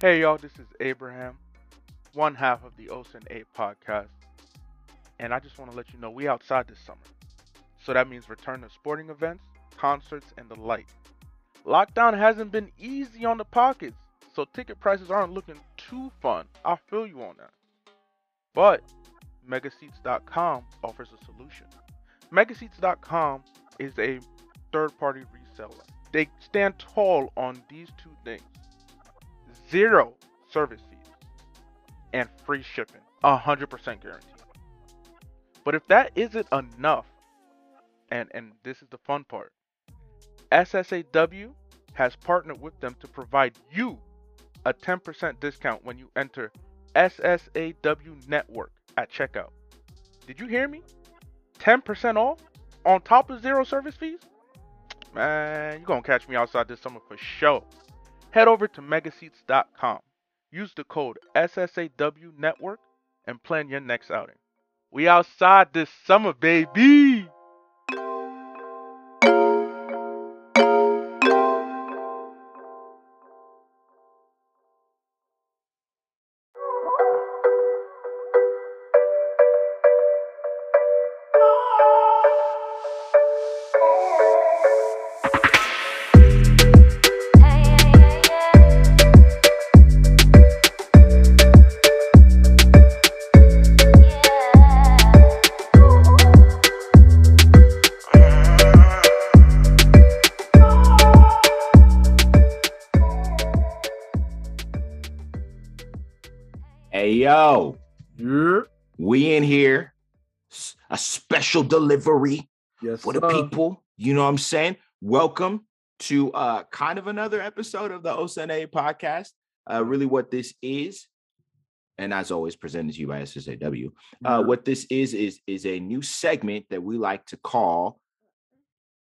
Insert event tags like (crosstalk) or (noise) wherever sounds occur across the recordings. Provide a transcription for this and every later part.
Hey y'all, this is Abraham, one half of the Osa and Abe podcast. And I just want to let you know we outside this summer. So that means return to sporting events, concerts, and the like. Lockdown hasn't been easy on the pockets, so ticket prices aren't looking too fun. I feel you on that. But Megaseats.com offers a solution. Megaseats.com is a third party reseller. They stand tall on these two things zero service fees and free shipping. 100% guaranteed. But if that isn't enough, and, and this is the fun part, SSAW has partnered with them to provide you a 10% discount when you enter SSAW Network at checkout. Did you hear me? 10% off on top of zero service fees? Man, you're to catch me outside this summer for sure. Head over to megaseats.com. Use the code SSAW Network and plan your next outing. We outside this summer, baby! In here. A special delivery Yes. for the sir. people. You know what I'm saying? Welcome to uh kind of another episode of the OSNA podcast. Uh really what this is. And as always, presented to you by SSAW. Uh, what this is is is a new segment that we like to call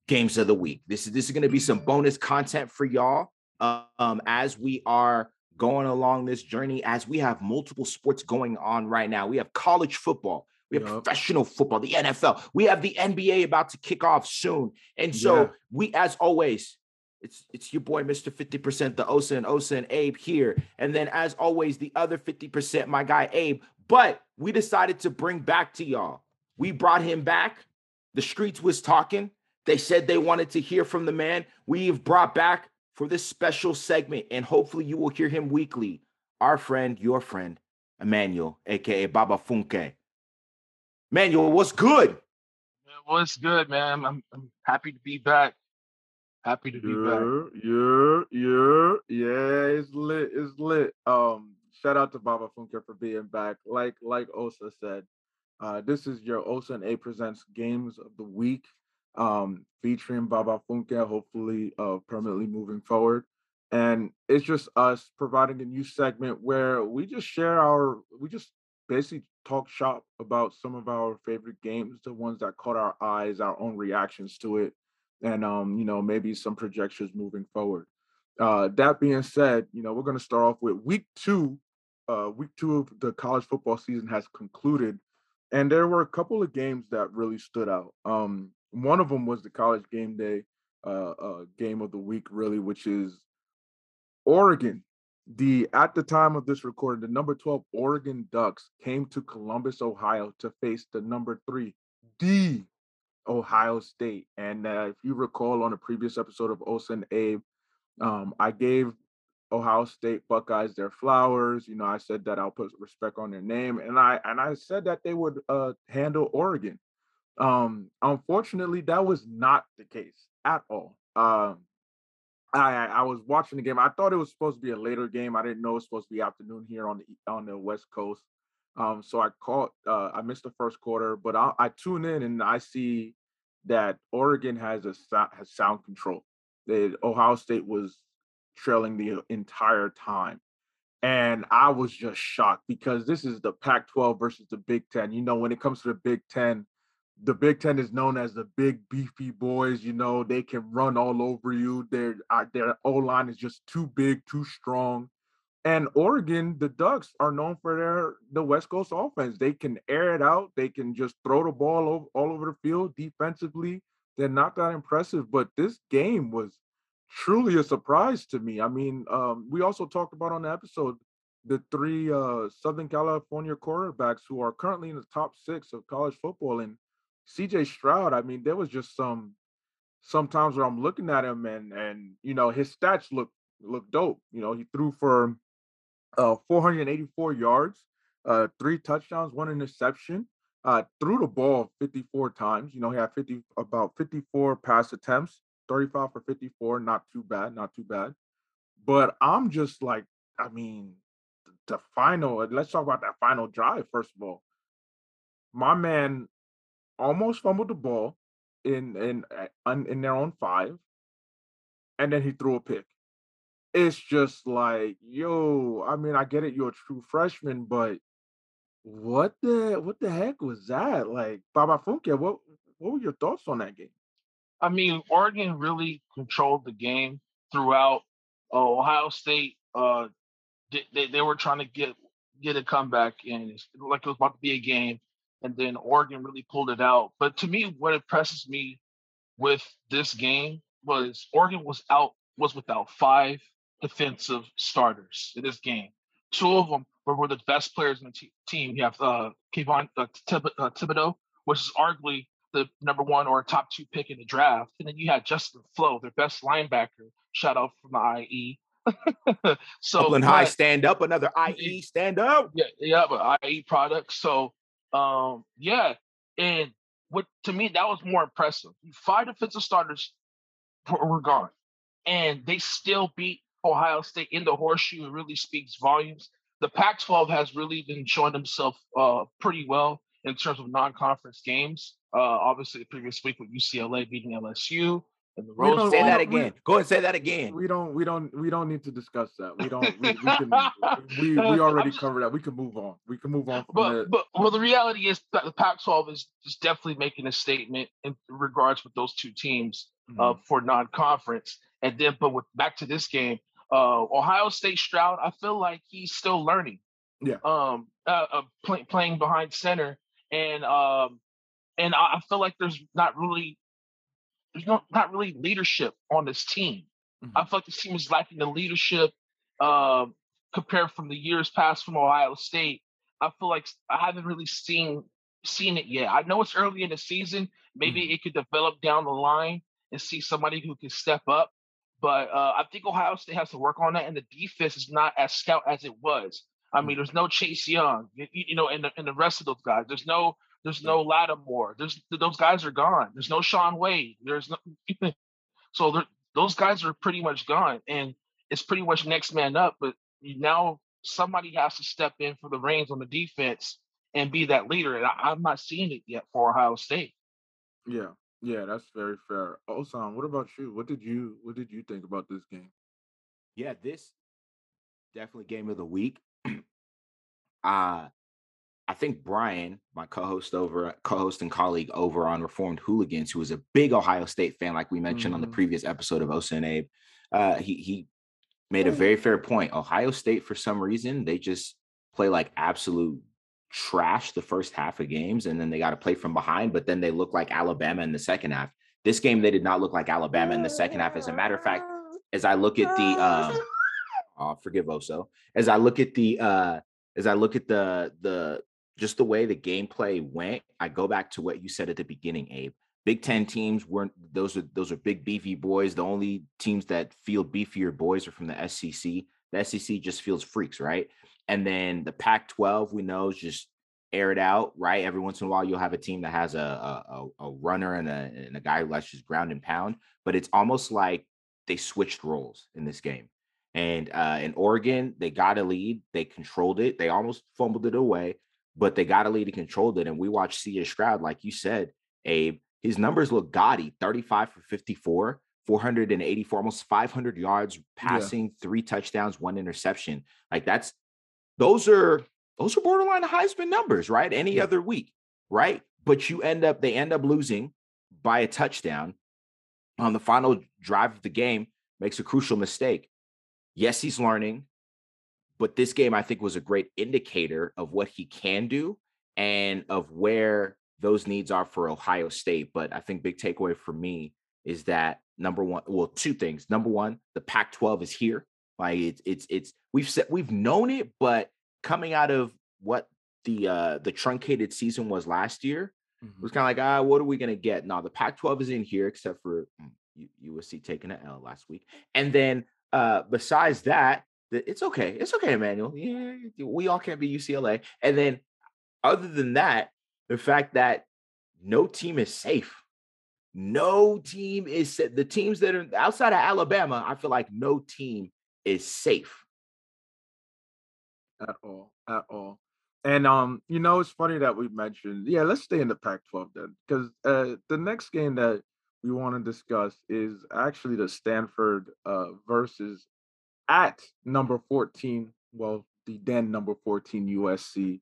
games of the week. This is this is going to be some bonus content for y'all um, as we are going along this journey. As we have multiple sports going on right now, we have college football. We have Yup. professional football, the NFL. We have the NBA about to kick off soon. And so Yeah. we, as always, it's it's your boy, Mr. 50%, the Osa and Osa and Abe here. And then as always, the other 50%, my guy Abe. But we decided to bring back to y'all. We brought him back. The streets was talking. They said they wanted to hear from the man. We've brought back for this special segment, and hopefully you will hear him weekly. Our friend, your friend, Emmanuel, aka Baba Funke. Emmanuel, what's good? Man, What's good, man? I'm, I'm happy to be back. Happy to be back. Yeah, yeah, yeah, yeah. It's lit. It's lit. Um, shout out to Baba Funke for being back. Like like Osa said, uh, this is your Osa and A presents games of the week. Um, featuring Baba Funke, hopefully uh permanently moving forward. And it's just us providing a new segment where we just share our we just basically talk shop about some of our favorite games, the ones that caught our eyes, our own reactions to it and um, you know, maybe some projections moving forward. Uh, that being said, you know, we're going to start off with week two. Uh, week two of the college football season has concluded, and there were a couple of games that really stood out. Um, one of them was the college game day uh, uh, game of the week, really, which is Oregon. The at the time of this recording, the number 12 Oregon Ducks came to Columbus, Ohio to face the number three, the Ohio State. And uh, if you recall on a previous episode of and Abe, um, I gave Ohio State Buckeyes their flowers. You know, I said that I'll put respect on their name, and I and I said that they would uh, handle Oregon. Um, unfortunately, that was not the case at all. Um, I I was watching the game. I thought it was supposed to be a later game. I didn't know it was supposed to be afternoon here on the on the West Coast. Um, so I caught uh, I missed the first quarter, but I, I tune in and I see that Oregon has a has sound control. That Ohio State was trailing the entire time. And I was just shocked because this is the Pac 12 versus the Big Ten. You know, when it comes to the Big Ten, the Big Ten is known as the big beefy boys. You know, they can run all over you. Their uh, their O line is just too big, too strong. And Oregon, the Ducks are known for their the West Coast offense. They can air it out. They can just throw the ball over, all over the field defensively. They're not that impressive, but this game was truly a surprise to me. I mean, um, we also talked about on the episode the three uh, Southern California quarterbacks who are currently in the top six of college football, and CJ Stroud. I mean, there was just some sometimes where I'm looking at him and and you know his stats look look dope. You know, he threw for uh 484 yards, uh three touchdowns, one interception. Uh threw the ball 54 times. You know, he had 50 about 54 pass attempts, 35 for 54, not too bad, not too bad. But I'm just like, I mean, the, the final, let's talk about that final drive first of all. My man almost fumbled the ball in in uh, in their own five, and then he threw a pick. It's just like, yo, I mean, I get it, you're a true freshman, but what the what the heck was that? Like, Baba Funke, what what were your thoughts on that game? I mean, Oregon really controlled the game throughout. Ohio State, uh, they, they were trying to get get a comeback, and like it was about to be a game and then Oregon really pulled it out. But to me, what impresses me with this game was Oregon was out was without five defensive starters in this game. Two of them were, were the best players in the team. You have uh, Kayvon uh, Thib- uh, Thibodeaux, which is arguably the number one or top two pick in the draft, and then you had Justin Flowe, their best linebacker. Shout out from the IE. (laughs) so Upland High, stand up, another IE stand up. Yeah, yeah, but IE product. So um, yeah, and what to me that was more impressive. Five defensive starters were gone, and they still beat Ohio State in the horseshoe. It really speaks volumes. The Pac-12 has really been showing themselves uh, pretty well in terms of non-conference games. Uh, obviously, the previous week with UCLA beating LSU, Rose. Say that again. Go and say that again. We don't. We don't. We don't need to discuss that. We don't. We, we can. (laughs) we, we already covered that. We can move on. We can move on. but but well, the reality is that the Pac-12 is, is definitely making a statement in regards with those two teams uh, mm-hmm. uh, for non-conference. And then, but with back to this game, uh, Ohio State Stroud, I feel like he's still learning. Yeah. Um. Uh, uh play, playing behind center, and um, and I feel like there's not really there's no not really leadership on this team. Mm-hmm. I feel like this team is lacking the leadership uh, compared from the years past from Ohio State. I feel like I haven't really seen seen it yet. I know it's early in the season. Maybe mm-hmm. it could develop down the line and see somebody who can step up. But uh, I think Ohio State has to work on that, and the defense is not as stout as it was. I mean, mm-hmm. there's no Chase Young, you, you know, and the, and the rest of those guys. There's no there's no Lattimore. There's those guys are gone. There's no Shaun Wade. There's no (laughs) so those guys are pretty much gone, and it's pretty much next man up. But now somebody has to step in for the reins on the defense and be that leader. And I, am not seeing it yet for Ohio State. Yeah, yeah, that's very fair. Osan, what about you? What did you what did you think about this game? Yeah, this definitely game of the week. (clears throat) uh I think Brian, my co-host over, co-host and colleague over on Reformed Hooligans, who is a big Ohio State fan, like we mentioned mm. on the mm-hmm. previous episode of Osa and Abe, uh, he he made a very fair point. Ohio State, for some reason, they just play like absolute trash the first half of games, and then they got to play from behind. But then they look like Alabama in the second half. This game, they did not look like Alabama in the second half. As a matter of fact, as I look at the, um, oh, forgive Oso, as I look at the, uh, as I look at the the just the way the gameplay went, I go back to what you said at the beginning, Abe. Big Ten teams weren't those are those are big beefy boys. The only teams that feel beefier boys are from the SEC. The SEC just feels freaks, right? And then the Pac-12 we know is just air it out, right? Every once in a while you'll have a team that has a a, a runner and a, and a guy who likes just ground and pound, but it's almost like they switched roles in this game. And uh, in Oregon, they got a lead, they controlled it, they almost fumbled it away, but they got a lead and controlled it. And we watched CJ Stroud, like you said, Abe. His numbers look gaudy 35 for 54, 484, almost 500 yards passing, yeah. three touchdowns, one interception. Like that's those are those are borderline Heisman numbers, right? Any yeah. other week, right? But you end up they end up losing by a touchdown on the final drive of the game, makes a crucial mistake. Yes, he's learning. But this game, I think, was a great indicator of what he can do and of where those needs are for Ohio State. But I think big takeaway for me is that number one, well, two things. Number one, the Pac-12 is here. Like it's it's it's we've said we've known it, but coming out of what the uh the truncated season was last year, it was kind of like, ah, what are we gonna get? Now the Pac-12 is in here, except for mm, USC taking an L last week. And then uh besides that, it's okay. It's okay, Emmanuel. Yeah, we all can't be UCLA. And then other than that, the fact that no team is safe. No team is sa- the teams that are outside of Alabama. I feel like no team is safe. at all, at all. And um, you know, it's funny that we mentioned. Yeah, let's stay in the Pac-12 then, because uh, the next game that we want to discuss is actually the Stanford uh versus at number 14. Well, the then number 14 USC,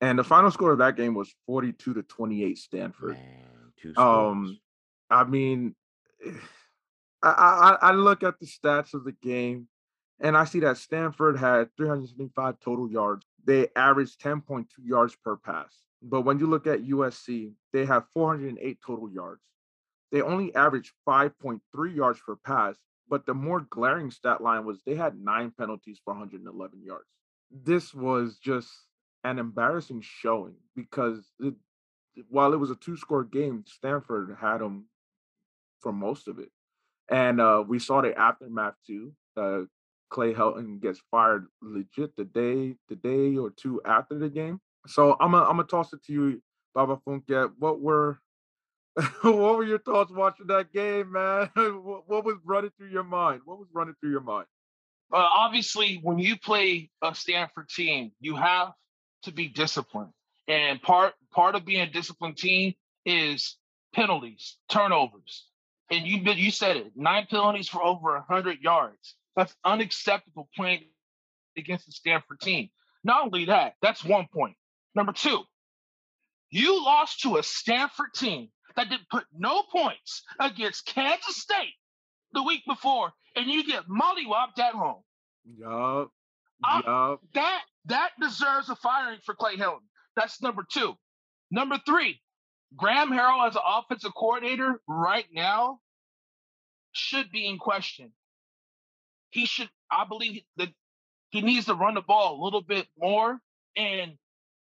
and the final score of that game was 42 to 28 Stanford. Man. Um, I mean, (sighs) I, I I look at the stats of the game, and I see that Stanford had 375 total yards. They averaged 10.2 yards per pass. But when you look at USC, they have 408 total yards. They only averaged 5.3 yards per pass. But the more glaring stat line was they had nine penalties for 111 yards. This was just an embarrassing showing because it, while it was a two score game, Stanford had them for most of it. And uh, we saw the aftermath too. Uh, Clay Helton gets fired legit the day, the day or two after the game. So I'm gonna I'm gonna toss it to you, Baba Funke. What were (laughs) what were your thoughts watching that game, man? (laughs) what, was running through your mind? What was running through your mind? Uh, obviously, when you play a Stanford team, you have to be disciplined, and part part of being a disciplined team is penalties, turnovers, and you you said it, nine penalties for over hundred yards. That's unacceptable playing against the Stanford team. Not only that, that's one point. Number two, you lost to a Stanford team that didn't put no points against Kansas State the week before, and you get mollywopped at home. Yup. Yup. That that deserves a firing for Clay Helton. That's number two. Number three, Graham Harrell as an offensive coordinator right now should be in question. He should, I believe that he needs to run the ball a little bit more. And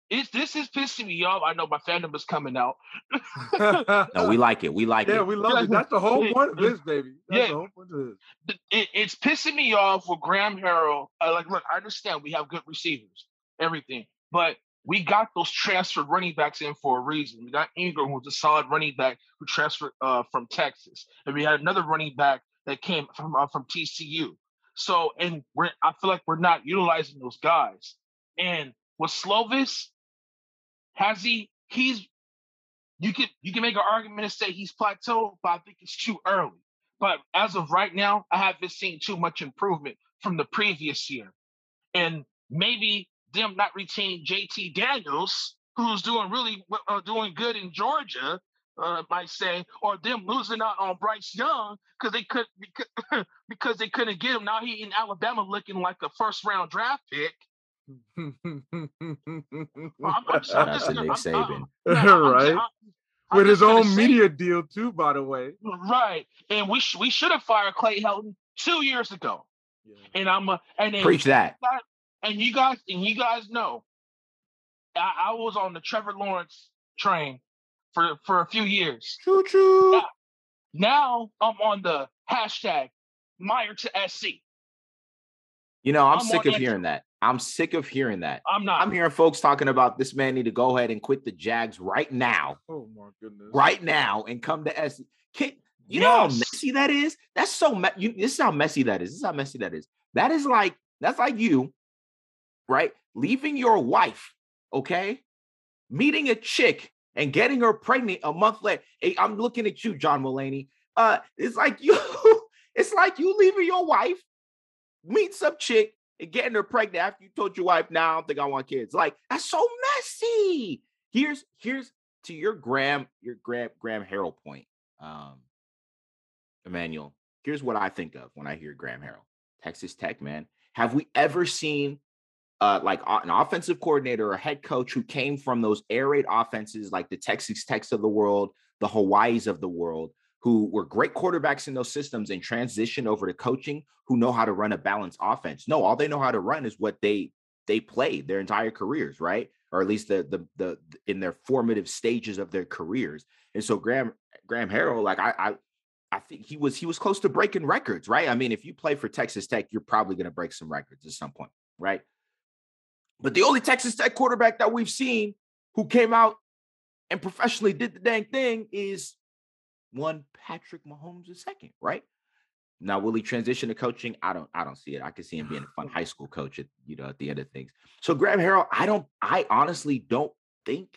it's this is pissing me off. I know my fandom is coming out. (laughs) no, we like it. We like yeah, it. Yeah, we love it. That's the whole (laughs) point of this, baby. That's Yeah. the whole point of this. it, it's pissing me off with Graham Harrell. Uh, like, look, I understand we have good receivers, everything, but we got those transferred running backs in for a reason. We got Ingram, who's a solid running back who transferred uh, from Texas, and we had another running back that came from uh, from TCU. So, and we're I feel like we're not utilizing those guys. And with Slovis, has he? He's you can you can make an argument and say he's plateaued, but I think it's too early. But as of right now, I haven't seen too much improvement from the previous year. And maybe them not retaining JT Daniels, who's doing really uh, doing good in Georgia, uh, might say, or them losing out on Bryce Young because they could because, (laughs) because they couldn't get him. Now he in Alabama looking like a first round draft pick. I'm- (laughs) I'm just- Shout out to gonna- Nick I'm- I'm- Saban. I'm- I'm- right? I'm- I'm With his just gonna own say- media deal too, by the way. Right. And we sh- we should have fired Clay Helton two years ago. And I'm a, and then Preach that. and you guys and you guys know I, I was on the Trevor Lawrence train for for a few years. Choo choo. Now I'm on the hashtag Meyer to SC. You know, I'm I'm sick of hearing that. I'm sick of hearing that. I'm not. I'm hearing folks talking about this man need to go ahead and quit the Jags right now, Oh my goodness. right now, and come to S. Can, you know how messy that is? That's so. Me- you, this is how messy that is. This is how messy that is. That is like that's like you, right? Leaving your wife, okay, meeting a chick and getting her pregnant a month later. Hey, I'm looking at you, John Mulaney. Uh, it's like you. (laughs) it's like you leaving your wife, meet some chick, and getting her pregnant after you told your wife, "Now nah, I don't think I want kids." Like that's so messy. Here's here's to your Graham your Graham Graham Harrell point, um, Emmanuel. Here's what I think of when I hear Graham Harrell, Texas Tech. Man, have we ever seen uh, like an offensive coordinator or head coach who came from those air raid offenses like the Texas Techs of the world, the Hawaii's of the world, who were great quarterbacks in those systems and transition over to coaching who know how to run a balanced offense. No, all they know how to run is what they they played their entire careers, right? Or at least the the the in their formative stages of their careers. And so Graham Graham Harrell, like I I I think he was he was close to breaking records, right? I mean, if you play for Texas Tech, you're probably going to break some records at some point, right? But the only Texas Tech quarterback that we've seen who came out and professionally did the dang thing is one Patrick Mahomes II, right? Now, will he transition to coaching? I don't, I don't see it. I could see him being a fun high (sighs) school coach at, you know, at the end of things. So Graham Harrell, I don't, I honestly don't think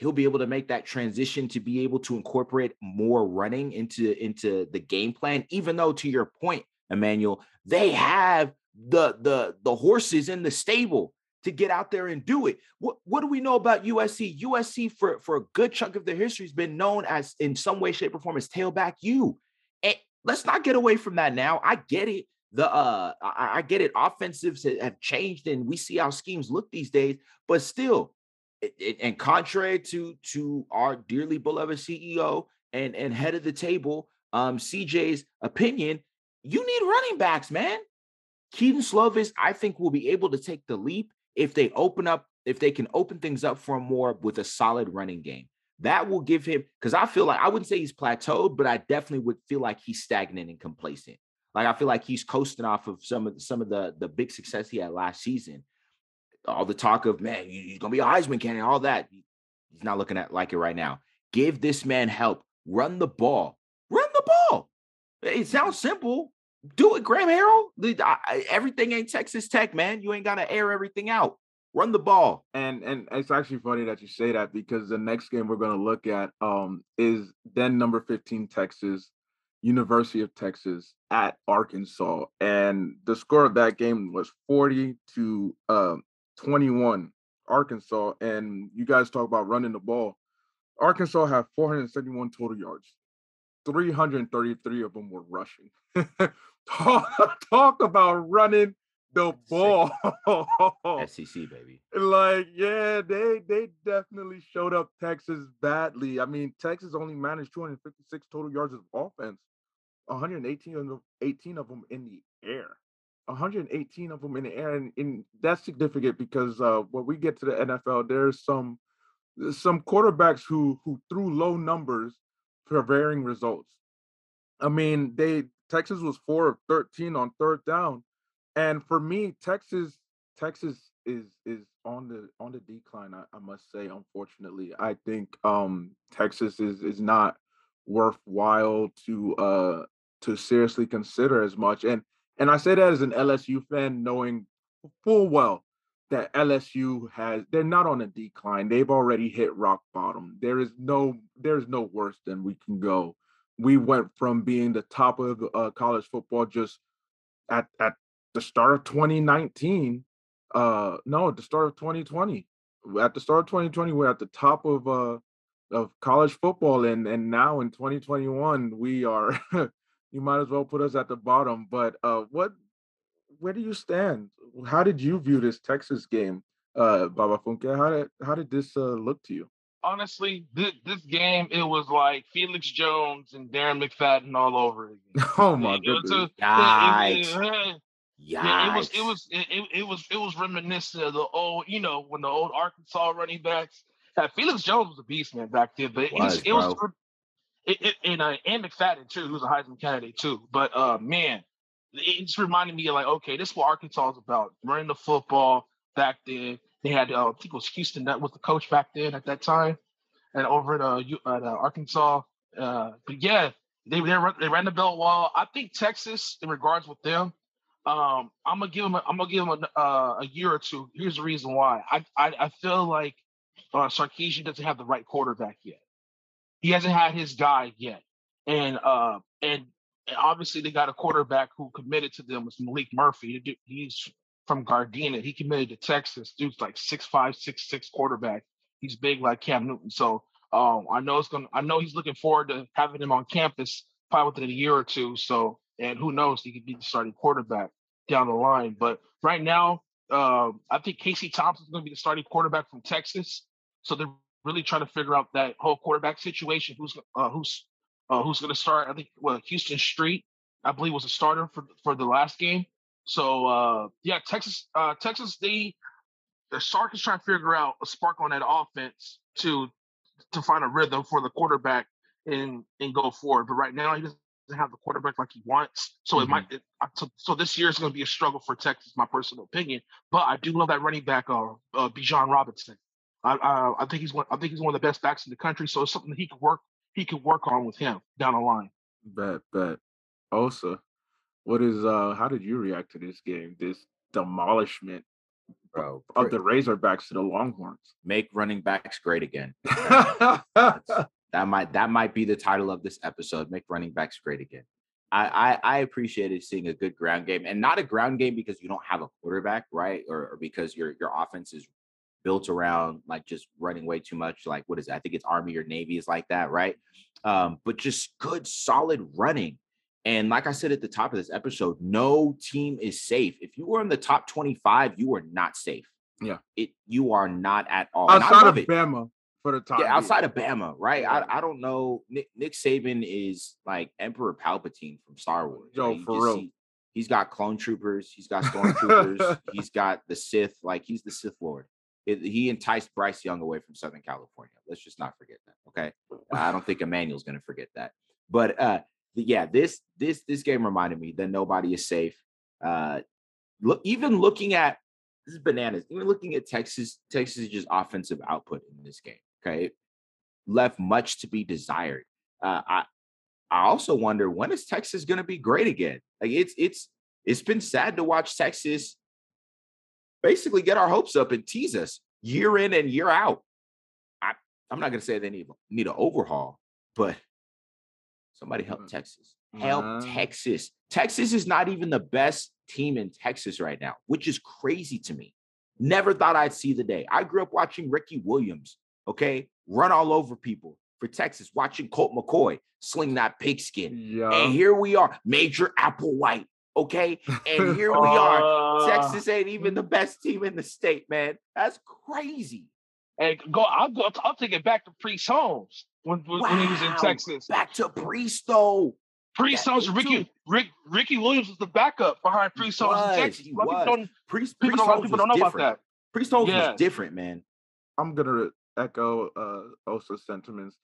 he'll be able to make that transition to be able to incorporate more running into into the game plan. Even though, to your point, Emmanuel, they have the the the horses in the stable to get out there and do it. What what do we know about USC? USC for for a good chunk of their history has been known as in some way, shape, or form as tailback you. And let's not get away from that now. I get it. The uh I, I get it. Offensives have changed and we see how schemes look these days, but still, it, it, and contrary to to our dearly beloved CEO and and head of the table, um, CJ's opinion, you need running backs, man. Kedon Slovis, I think, will be able to take the leap if they open up, if they can open things up for him more with a solid running game. That will give him because I feel like I wouldn't say he's plateaued, but I definitely would feel like he's stagnant and complacent. Like I feel like he's coasting off of some of the, some of the the big success he had last season. All the talk of man, he's gonna be a Heisman candidate, all that. He's not looking at like it right now. Give this man help. Run the ball. Run the ball. It sounds simple, do it, Graham Harrell. Everything ain't Texas Tech, man. You ain't got to air everything out. Run the ball. And and it's actually funny that you say that because the next game we're to look at um is then number 15 Texas, University of Texas at Arkansas. And the score of that game was 40 to uh, 21 Arkansas. And you guys talk about running the ball. Arkansas have 471 total yards. 333 of them were rushing. (laughs) talk, talk about running the ball. (laughs) SEC baby. Like, yeah, they they definitely showed up Texas badly. I mean, Texas only managed 256 total yards of offense, 118 of them, 18 of them in the air. 118 of them in the air, and, and that's significant because uh, when we get to the NFL, there's some some quarterbacks who who threw low numbers for varying results. I mean, they Texas was four of 13 on third down. And for me, Texas, Texas is is on the on the decline, I, I must say, unfortunately. I think um Texas is is not worthwhile to uh to seriously consider as much. And and I say that as an LSU fan, knowing full well that LSU has they're not on a decline. They've already hit rock bottom. There is no there's no worse than we can go we went from being the top of uh, college football just at at the start of 2019 uh no at the start of 2020 at the start of 2020 we're at the top of uh of college football and and now in 2021 we are (laughs) you might as well put us at the bottom but uh what where do you stand how did you view this texas game uh baba funke how did how did this uh look to you honestly, this, this game it was like Felix Jones and Darren McFadden all over again. (laughs) Oh my goodness! Yikes. Yeah, it was it was it, it, was it was reminiscent of the old, you know, when the old Arkansas running backs. Uh, Felix Jones was a beast man back then, but it was, it, was it, it, and uh, and McFadden too, who's a Heisman candidate too. But uh, man, it just reminded me of like, okay, this is what Arkansas is about: running the football back then. They had, uh, I think it was Houston that was the coach back then at that time, and over at, uh, at uh, Arkansas. Uh, but yeah, they they ran, they ran the belt well. I think Texas, in regards with them, um, I'm gonna give them. A, I'm gonna give them a, uh, a year or two. Here's the reason why. I I, I feel like uh, Sarkisian doesn't have the right quarterback yet. He hasn't had his guy yet, and uh, and obviously they got a quarterback who committed to them was Maalik Murphy. He's from Gardena. He committed to Texas. Dude's like six five, six six quarterback. He's big like Cam Newton. So um, I know it's gonna. I know he's looking forward to having him on campus probably within a year or two. So and who knows, he could be the starting quarterback down the line. But right now, uh, I think Casey Thompson's going to be the starting quarterback from Texas. So they're really trying to figure out that whole quarterback situation. Who's uh, who's uh, who's going to start. I think well, Houston Street, I believe, was a starter for for the last game. So uh, yeah, Texas, uh, Texas, they the Sark is trying to figure out a spark on that offense to to find a rhythm for the quarterback and and go forward. But right now, he doesn't have the quarterback like he wants. So mm-hmm. it might. It, so this year is going to be a struggle for Texas, my personal opinion. But I do love that running back, uh, uh Bijan Robinson. I, I I think he's one. I think he's one of the best backs in the country. So it's something that he could work. He could work on with him down the line. Bet bet. Also, what is uh? How did you react to this game? This demolishment Bro, of the Razorbacks to the Longhorns. Make running backs great again. (laughs) that might that might be the title of this episode. Make running backs great again. I, I, I appreciated seeing a good ground game and not a ground game because you don't have a quarterback, right? Or, or because your your offense is built around like just running way too much. Like what is it? I think it's Army or Navy is like that, right? Um, but just good, solid running. And like I said at the top of this episode, no team is safe. If you were in the top 25, you are not safe. Yeah. It you are not at all. Outside of it. Bama for the top. Yeah, outside of Bama, right? Yeah. I, I don't know. Nick, Nick Saban is like Emperor Palpatine from Star Wars. Yo, right? for real. See, he's got clone troopers, he's got (laughs) stormtroopers, he's got the Sith, like he's the Sith Lord. It, he enticed Bryce Young away from Southern California. Let's just not forget that. Okay. (laughs) I don't think Emmanuel's gonna forget that. But uh yeah, this this this game reminded me that nobody is safe. Uh, look, even looking at this is bananas. Even looking at Texas, Texas just offensive output in this game. Okay, left much to be desired. Uh, I I also wonder when is Texas going to be great again? Like it's it's it's been sad to watch Texas basically get our hopes up and tease us year in and year out. I I'm not going to say they need need an overhaul, but Somebody help mm. Texas. Help uh, Texas. Texas is not even the best team in Texas right now, which is crazy to me. Never thought I'd see the day. I grew up watching Ricky Williams, okay, run all over people for Texas, watching Colt McCoy sling that pigskin. Yeah. And here we are, Major Applewhite, okay? And (laughs) here we are. Texas ain't even the best team in the state, man. That's crazy. And go, I'll go, I'll take it back to Priest Holmes when, wow. when he was in Texas. Back to Priest though. Priest Holmes, Ricky Rick, Ricky Williams was the backup behind Priest Holmes in Texas. He was. Don't, Priest, Priest people, Holmes people don't know different. about that. Priest Holmes yeah. was different, man. I'm gonna echo uh Osa's sentiments.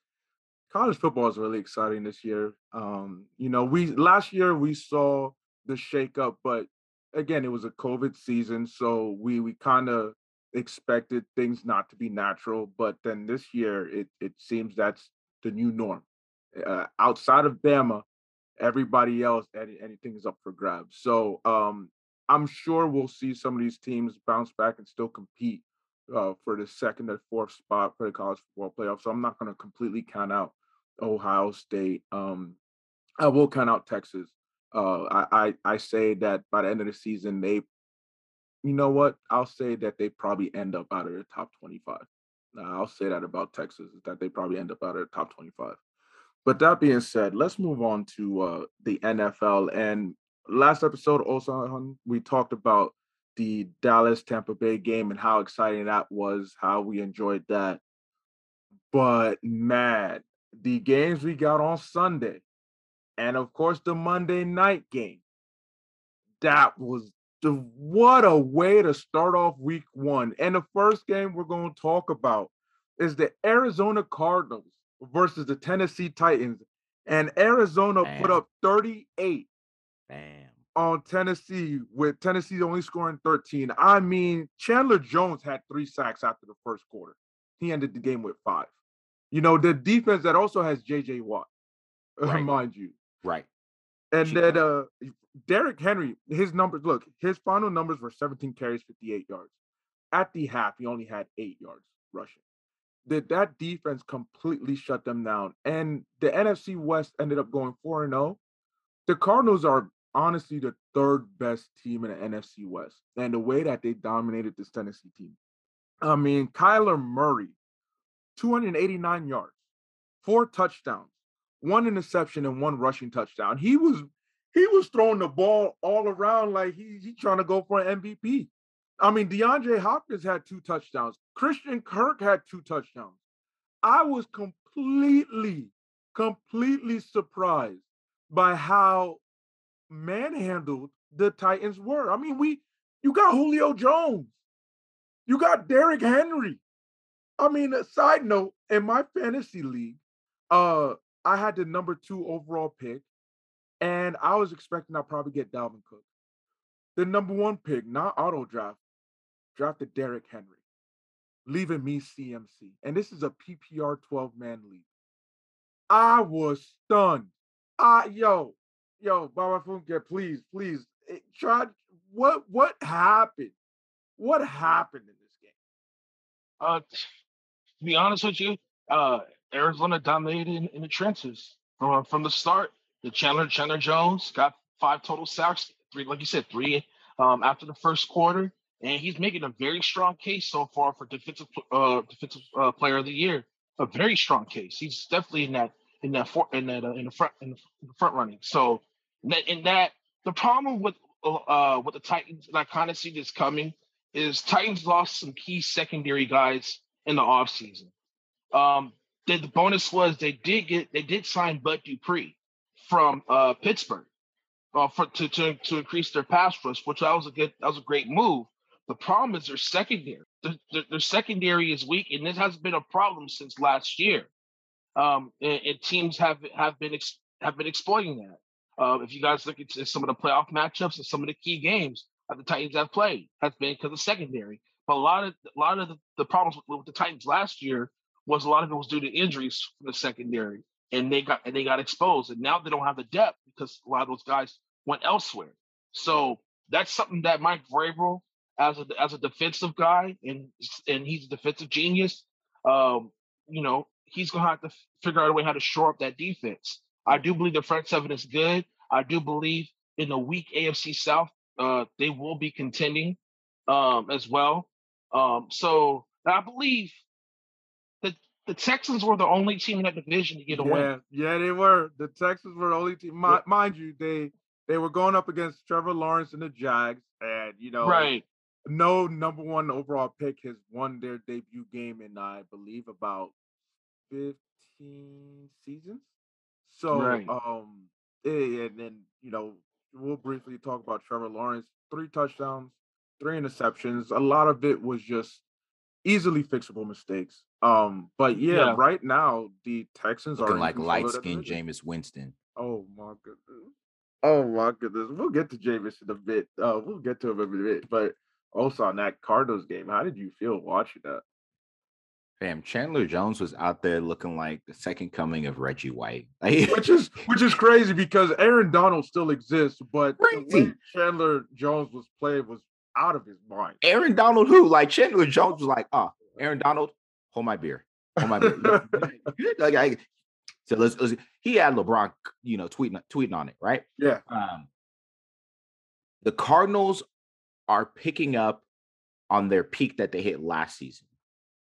College football is really exciting this year. Um, you know, we last year we saw the shakeup, but again, it was a COVID season, so we we kind of expected things not to be natural, but then this year it it seems that's the new norm. Uh, outside of Bama, everybody else any, anything is up for grabs. So um, I'm sure we'll see some of these teams bounce back and still compete uh, for the second or fourth spot for the college football playoff. So I'm not going to completely count out Ohio State. Um, I will count out Texas. Uh, I, I I say that by the end of the season, they you know what? I'll say that they probably end up out of the top 25. I'll say that about Texas, that they probably end up out of the top 25. But that being said, let's move on to uh, the NFL. And last episode, also, we talked about the Dallas Tampa Bay game and how exciting that was, how we enjoyed that. But man, the games we got on Sunday, and of course, the Monday night game, that was the what a way to start off week one. And the first game we're going to talk about is the Arizona Cardinals versus the Tennessee Titans. And Arizona Bam. put up 38 Bam. on Tennessee, with Tennessee only scoring 13. I mean, Chandler Jones had three sacks after the first quarter. He ended the game with five. You know, the defense that also has JJ Watt, (laughs) right. mind you. Right. And then uh Derrick Henry, his numbers look, his final numbers were 17 carries, 58 yards. At the half, he only had eight yards rushing. Did that defense completely shut them down? And the NFC West ended up going 4 0. The Cardinals are honestly the third best team in the NFC West. And the way that they dominated this Tennessee team. I mean, Kyler Murray, 289 yards, four touchdowns, one interception, and one rushing touchdown. He was he was throwing the ball all around like he he trying to go for an MVP. I mean, DeAndre Hopkins had two touchdowns. Christian Kirk had two touchdowns. I was completely, completely surprised by how manhandled the Titans were. I mean, we you got Julio Jones, you got Derrick Henry. I mean, a side note, in my fantasy league, uh, I had the number two overall pick, and I was expecting I'd probably get Dalvin Cook. The number one pick, not auto draft, drafted Derrick Henry, leaving me CMC. And this is a PPR 12 man league. I was stunned. I yo, yo, Baba Funke, please, please eh, try. What what happened? What happened in this game? Uh, to be honest with you, uh, Arizona dominated in, in the trenches from from the start. The Chandler Chandler Jones got five total sacks, three like you said, three um, after the first quarter, and he's making a very strong case so far for defensive uh, defensive uh, player of the year. A very strong case. He's definitely in that in that for, in that uh, in the front in the front running. So in that, the problem with uh with the Titans, and I kind of see this coming, is Titans lost some key secondary guys in the offseason. Um, the, the bonus was they did get they did sign Bud Dupree from uh, Pittsburgh uh, for to, to to increase their pass rush, which that was a good that was a great move. The problem is their secondary. Their, their, their secondary is weak, and this has been a problem since last year. Um, and, and teams have have been ex, have been exploiting that. Uh, if you guys look at some of the playoff matchups and some of the key games that the Titans have played, has been because of secondary. But a lot of a lot of the, the problems with, with, the Titans last year was a lot of it was due to injuries from the secondary, and they got and they got exposed. And now they don't have the depth because a lot of those guys went elsewhere. So that's something that Mike Vrabel, as a as a defensive guy, and and he's a defensive genius. Um, you know, he's gonna have to figure out a way how to shore up that defense. I do believe the front seven is good. I do believe in the weak AFC South, uh, they will be contending um, as well. Um, so I believe the Texans were the only team in that division to get a yeah, win. Yeah, they were. The Texans were the only team. Mi- mind you, they they were going up against Trevor Lawrence and the Jags, and you know, right. No number one overall pick has won their debut game in I believe about 15 seasons. So, right. um, eh, and then you know, we'll briefly talk about Trevor Lawrence. Three touchdowns, three interceptions. A lot of it was just easily fixable mistakes. Um, but yeah, yeah. right now the Texans Looking are like light skinned Jameis Winston. Oh my goodness. Oh my goodness. We'll get to Jameis in a bit. Uh, we'll get to him in a bit. But also on that Cardinals game, how did you feel watching that? Fam, Chandler Jones was out there looking like the second coming of Reggie White. which is (laughs) which is crazy because Aaron Donald still exists, but Chandler Jones was playing was out of his mind. Aaron Donald who? Like Chandler Jones was like, oh, Aaron Donald, hold my beer. Hold my beer. (laughs) (laughs) like, I, so let's, let's, he had LeBron, you know, tweeting tweeting on it, right? Yeah. Um, the Cardinals are picking up on their peak that they hit last season.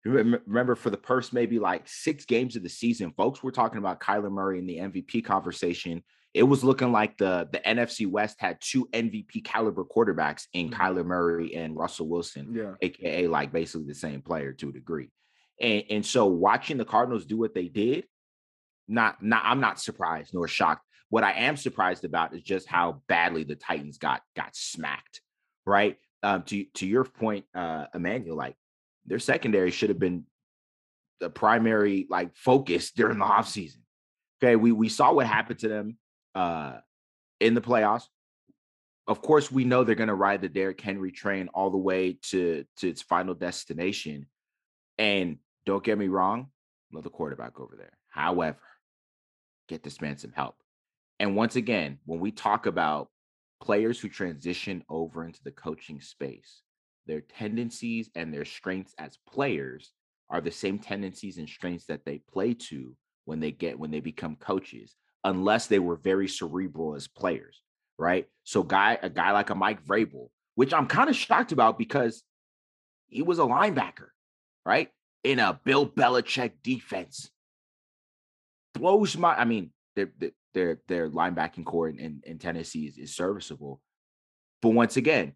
Remember, for the first maybe like six games of the season, folks were talking about Kyler Murray in the MVP conversation. It was looking like the the NFC West had two MVP caliber quarterbacks in mm-hmm. Kyler Murray and Russell Wilson, yeah. aka like basically the same player to a degree. And and so watching the Cardinals do what they did, not not I'm not surprised nor shocked. What I am surprised about is just how badly the Titans got got smacked, right? Um, to to your point, uh, Emmanuel, like their secondary should have been the primary like focus during the offseason. Okay, we we saw what happened to them uh in the playoffs. Of course, we know they're going to ride the Derrick Henry train all the way to to its final destination. And don't get me wrong, another quarterback over there. However, get this man some help. And once again, when we talk about players who transition over into the coaching space, their tendencies and their strengths as players are the same tendencies and strengths that they play to when they get when they become coaches unless they were very cerebral as players right so guy a guy like a mike vrabel which i'm kind of shocked about because he was a linebacker right in a bill belichick defense blows my i mean their their their linebacking core in, in, in tennessee is, is serviceable but once again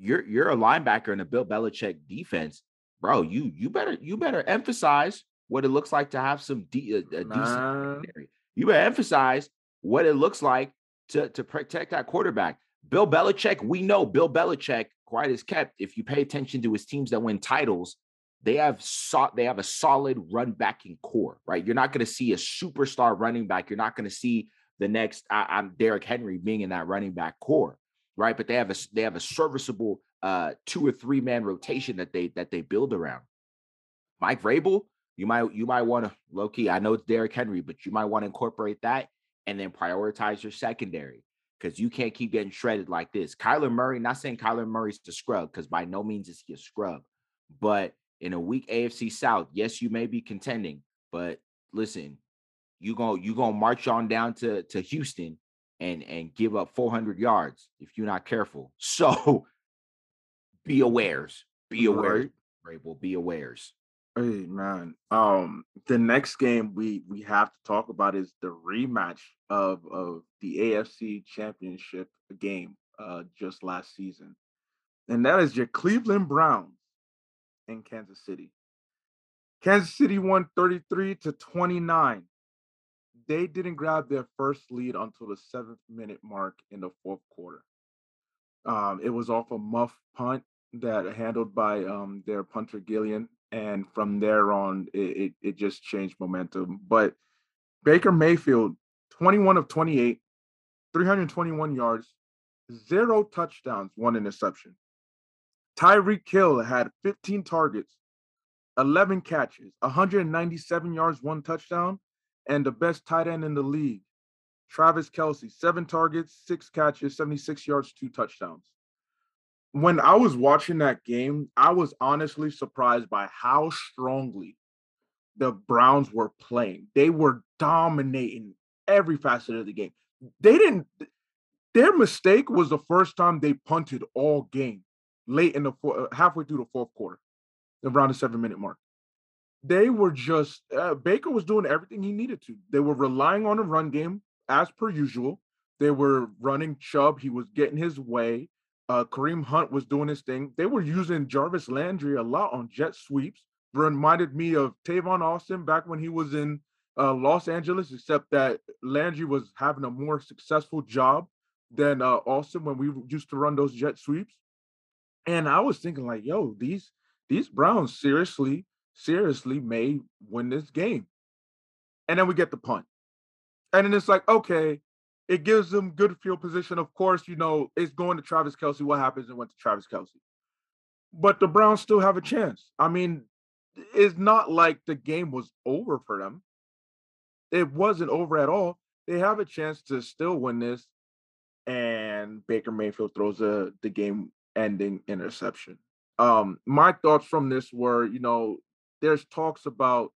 you're you're a linebacker in a Bill Belichick defense, bro. You you better you better emphasize what it looks like to have some de- a, a decent secondary. You better emphasize what it looks like to, to protect that quarterback. Bill Belichick, we know Bill Belichick, quite as kept. If you pay attention to his teams that win titles, they have so, they have a solid run backing core, right? You're not going to see a superstar running back. You're not going to see the next I, am Derrick Henry being in that running back core, right? But they have a they have a serviceable uh, two or three man rotation that they that they build around. Mike Vrabel, you might you might want to low key. I know it's Derrick Henry, but you might want to incorporate that and then prioritize your secondary because you can't keep getting shredded like this. Kyler Murray, not saying Kyler Murray's the scrub because by no means is he a scrub, but in a weak AFC South, yes, you may be contending, but listen, you go you gonna march on down to to Houston and and give up 400 yards if you're not careful. (laughs) So be awares, be aware, right. Will be awares. Hey man, um, the next game we we have to talk about is the rematch of of the AFC Championship game uh just last season, and that is your Cleveland Browns in Kansas City. Kansas City won 33 to 29. They didn't grab their first lead until the seventh minute mark in the fourth quarter. Um, it was off a muff punt that handled by um, their punter Gillan and from there on it, it, it just changed momentum. But Baker Mayfield, 21 of 28, 321 yards, zero touchdowns, one interception. Tyreek Hill had 15 targets, 11 catches, 197 yards, one touchdown, and the best tight end in the league, Travis Kelce, seven targets, six catches, 76 yards, two touchdowns when I was watching that game, I was honestly surprised by how strongly the Browns were playing. They were dominating every facet of the game. They didn't their mistake was the first time they punted all game late in the four, uh, halfway through the fourth quarter, around the seven minute mark. They were just uh, Baker was doing everything he needed to. They were relying on a run game as per usual. They were running Chubb. He was getting his way. Uh, Kareem Hunt was doing his thing. They were using Jarvis Landry a lot on jet sweeps. Reminded me of Tavon Austin back when he was in uh, Los Angeles, except that Landry was having a more successful job than uh, Austin when we used to run those jet sweeps. And I was thinking, like, yo, these these Browns seriously, seriously may win this game. And then we get the punt. And then it's like, okay, it gives them good field position. Of course, you know, it's going to Travis Kelce. What happens? It went to Travis Kelce. But the Browns still have a chance. I mean, it's not like the game was over for them. It wasn't over at all. They have a chance to still win this. And Baker Mayfield throws a the game ending interception. Um, my thoughts from this were, you know, there's talks about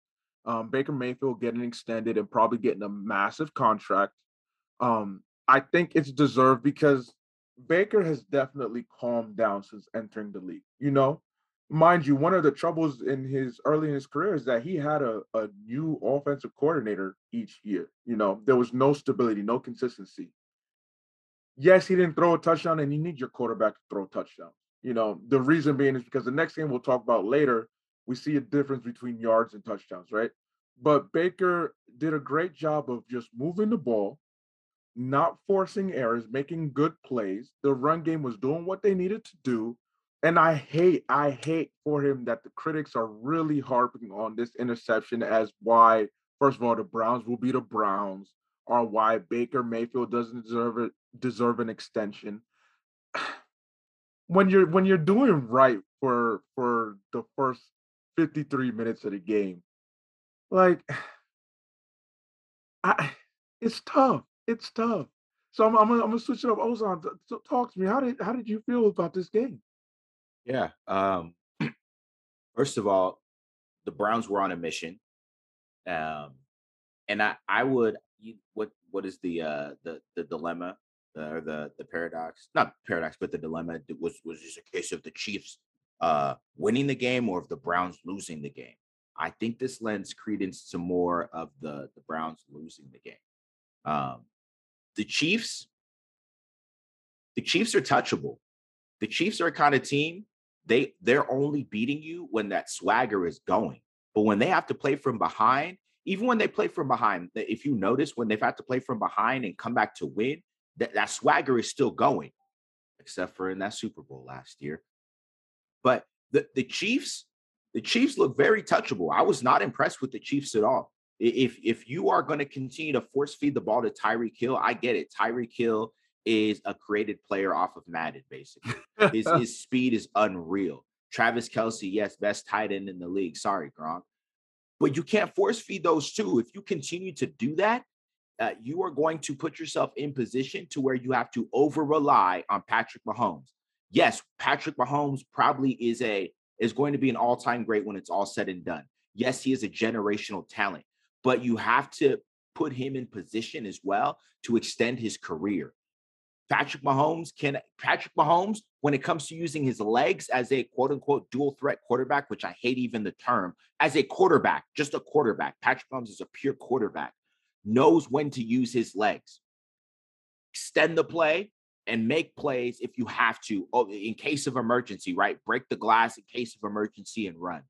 um, Baker Mayfield getting extended and probably getting a massive contract. Um, I think it's deserved because Baker has definitely calmed down since entering the league. You know, mind you, one of the troubles in his early in his career is that he had a, a new offensive coordinator each year. You know, there was no stability, no consistency. Yes, he didn't throw a touchdown, and you need your quarterback to throw a touchdown. You know, the reason being is because the next game we'll talk about later, we see a difference between yards and touchdowns, right? But Baker did a great job of just moving the ball, not forcing errors, making good plays. The run game was doing what they needed to do. And I hate, I hate for him that the critics are really harping on this interception as why, first of all, the Browns will be the Browns, or why Baker Mayfield doesn't deserve it, deserve an extension. When you're when you're doing right for for the first 53 minutes of the game, like I it's tough it's tough. So I'm, I'm, gonna, I'm gonna switch it up. Ozan, talk to me. How did how did you feel about this game? Yeah. Um, (clears throat) first of all, the Browns were on a mission, um, and I I would you, what what is the uh the the dilemma or the the paradox? Not paradox, but the dilemma was was just a case of the Chiefs uh winning the game or of the Browns losing the game. I think this lends credence to more of the the Browns losing the game. Um, the Chiefs, the Chiefs are touchable. The Chiefs are a kind of team they they're only beating you when that swagger is going. But when they have to play from behind, even when they play from behind, if you notice when they've had to play from behind and come back to win, that, that swagger is still going, except for in that Super Bowl last year. But the, the Chiefs, the Chiefs look very touchable. I was not impressed with the Chiefs at all. If if you are going to continue to force feed the ball to Tyreek Hill, I get it. Tyreek Hill is a created player off of Madden, basically. His, (laughs) his speed is unreal. Travis Kelce, yes, best tight end in the league. Sorry, Gronk. But you can't force feed those two. If you continue to do that, uh, you are going to put yourself in position to where you have to over rely on Patrick Mahomes. Yes, Patrick Mahomes probably is a is going to be an all time great when it's all said and done. Yes, he is a generational talent, but you have to put him in position as well to extend his career. Patrick Mahomes can Patrick Mahomes when it comes to using his legs as a quote unquote dual threat quarterback, which I hate even the term, as a quarterback, just a quarterback. Patrick Mahomes is a pure quarterback, knows when to use his legs, extend the play and make plays if you have to oh, in case of emergency, right? Break the glass in case of emergency and run.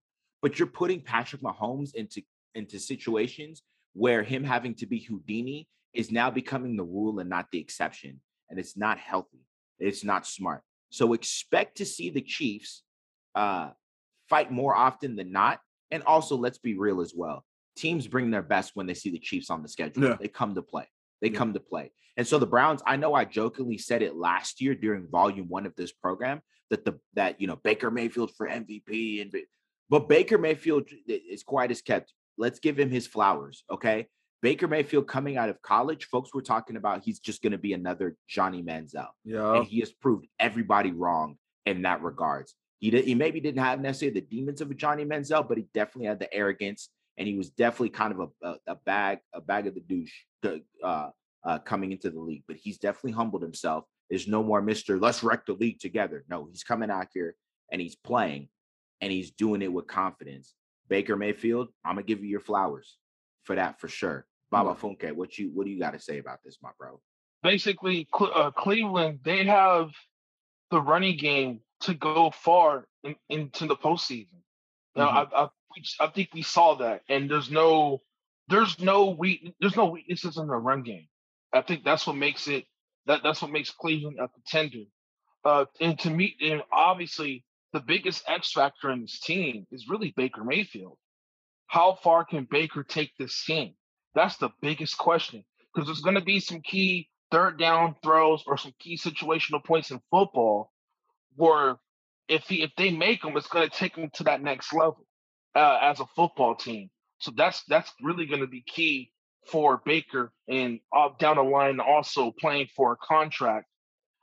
But you're putting Patrick Mahomes into into situations where him having to be Houdini is now becoming the rule and not the exception and it's not healthy. It's not smart. So expect to see the Chiefs uh, fight more often than not. And also, let's be real as well. Teams bring their best when they see the Chiefs on the schedule. Yeah. They come to play. They yeah. come to play. And so the Browns, I know I jokingly said it last year during volume one of this program that the that you know Baker Mayfield for MVP and but Baker Mayfield is quite as kept. Let's give him his flowers, okay? Baker Mayfield coming out of college, folks were talking about he's just going to be another Johnny Manziel. Yeah. And he has proved everybody wrong in that regards. He did, he maybe didn't have necessarily the demons of a Johnny Manziel, but he definitely had the arrogance and he was definitely kind of a, a, a bag a bag of the douche uh, uh, coming into the league. But he's definitely humbled himself. There's no more Mister. Let's wreck the league together. No, he's coming out here and he's playing, and he's doing it with confidence. Baker Mayfield, I'm gonna give you your flowers for that for sure. Baba Funke, what you what do you got to say about this, my bro? Basically, uh, Cleveland they have the running game to go far in, into the postseason. Now, mm-hmm. I, I I think we saw that, and there's no there's no weak there's no weaknesses in the run game. I think that's what makes it that that's what makes Cleveland a contender. Uh, and to me, and obviously the biggest X factor in this team is really Baker Mayfield. How far can Baker take this team? That's the biggest question because there's going to be some key third down throws or some key situational points in football where if he if they make them, it's going to take them to that next level uh, as a football team. So that's that's really going to be key for Baker and uh, down the line also playing for a contract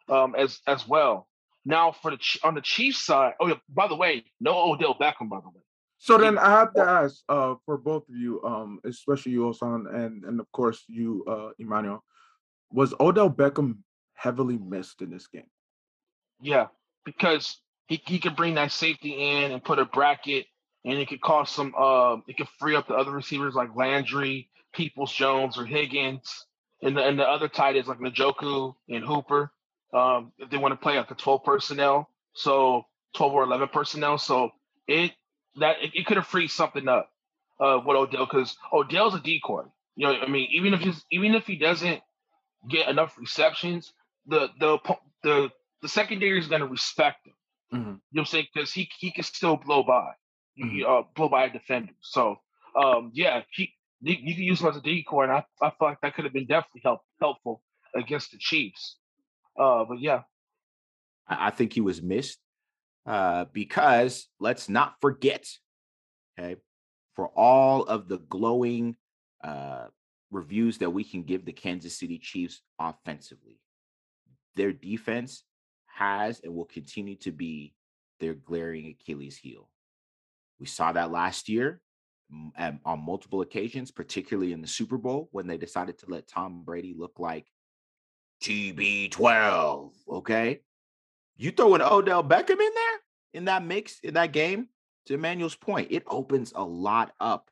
um, as as well. Now for the on the Chiefs side, oh yeah, by the way, no Odell Beckham, by the way. So then I have to ask uh, for both of you, um, especially you, Osan, and and of course you, uh, Emmanuel, was Odell Beckham heavily missed in this game? Yeah, because he, he could bring that safety in and put a bracket, and it could cause some. Uh, it could free up the other receivers like Landry, Peoples Jones, or Higgins, and the and the other tight ends like Njoku and Hooper. Um, if they want to play like a twelve personnel, so twelve or eleven personnel, so it that it, it could have freed something up uh, with Odell because Odell's a decoy. You know, I mean, even if he's even if he doesn't get enough receptions, the the the the secondary is going to respect him. Mm-hmm. You know what I'm saying? Because he he can still blow by, mm-hmm. uh, blow by a defender. So um, yeah, he you, you can use him as a decoy, and I I feel like that could have been definitely help, helpful against the Chiefs. Uh, but yeah, I think he was missed uh, because let's not forget, okay, for all of the glowing uh, reviews that we can give the Kansas City Chiefs offensively, their defense has and will continue to be their glaring Achilles heel. We saw that last year on multiple occasions, particularly in the Super Bowl when they decided to let Tom Brady look like TB12. Okay. You throw an Odell Beckham in there in that mix, in that game, to Emmanuel's point, it opens a lot up.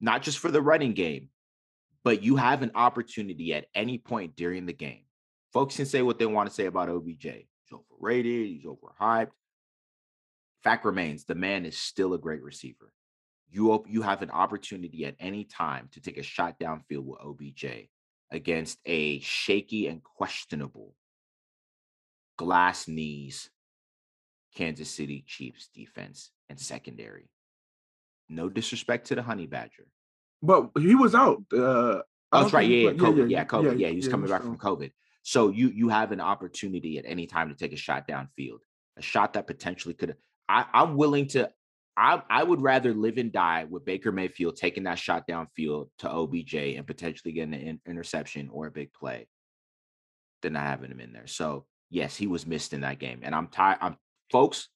Not just for the running game, but you have an opportunity at any point during the game. Folks can say what they want to say about OBJ. He's overrated, he's overhyped. Fact remains, the man is still a great receiver. you you have an opportunity at any time to take a shot downfield with OBJ against a shaky and questionable glass knees Kansas City Chiefs defense and secondary. No disrespect to the Honey Badger. But he was out. Uh, oh, that's right. Yeah, yeah, COVID. Yeah, yeah, COVID. Yeah, yeah he was coming back from COVID. So you you have an opportunity at any time to take a shot downfield, a shot that potentially could. I, I'm willing to. I I would rather live and die with Baker Mayfield taking that shot downfield to OBJ and potentially getting an interception or a big play than not having him in there. So yes, he was missed in that game, and I'm tired. I'm folks.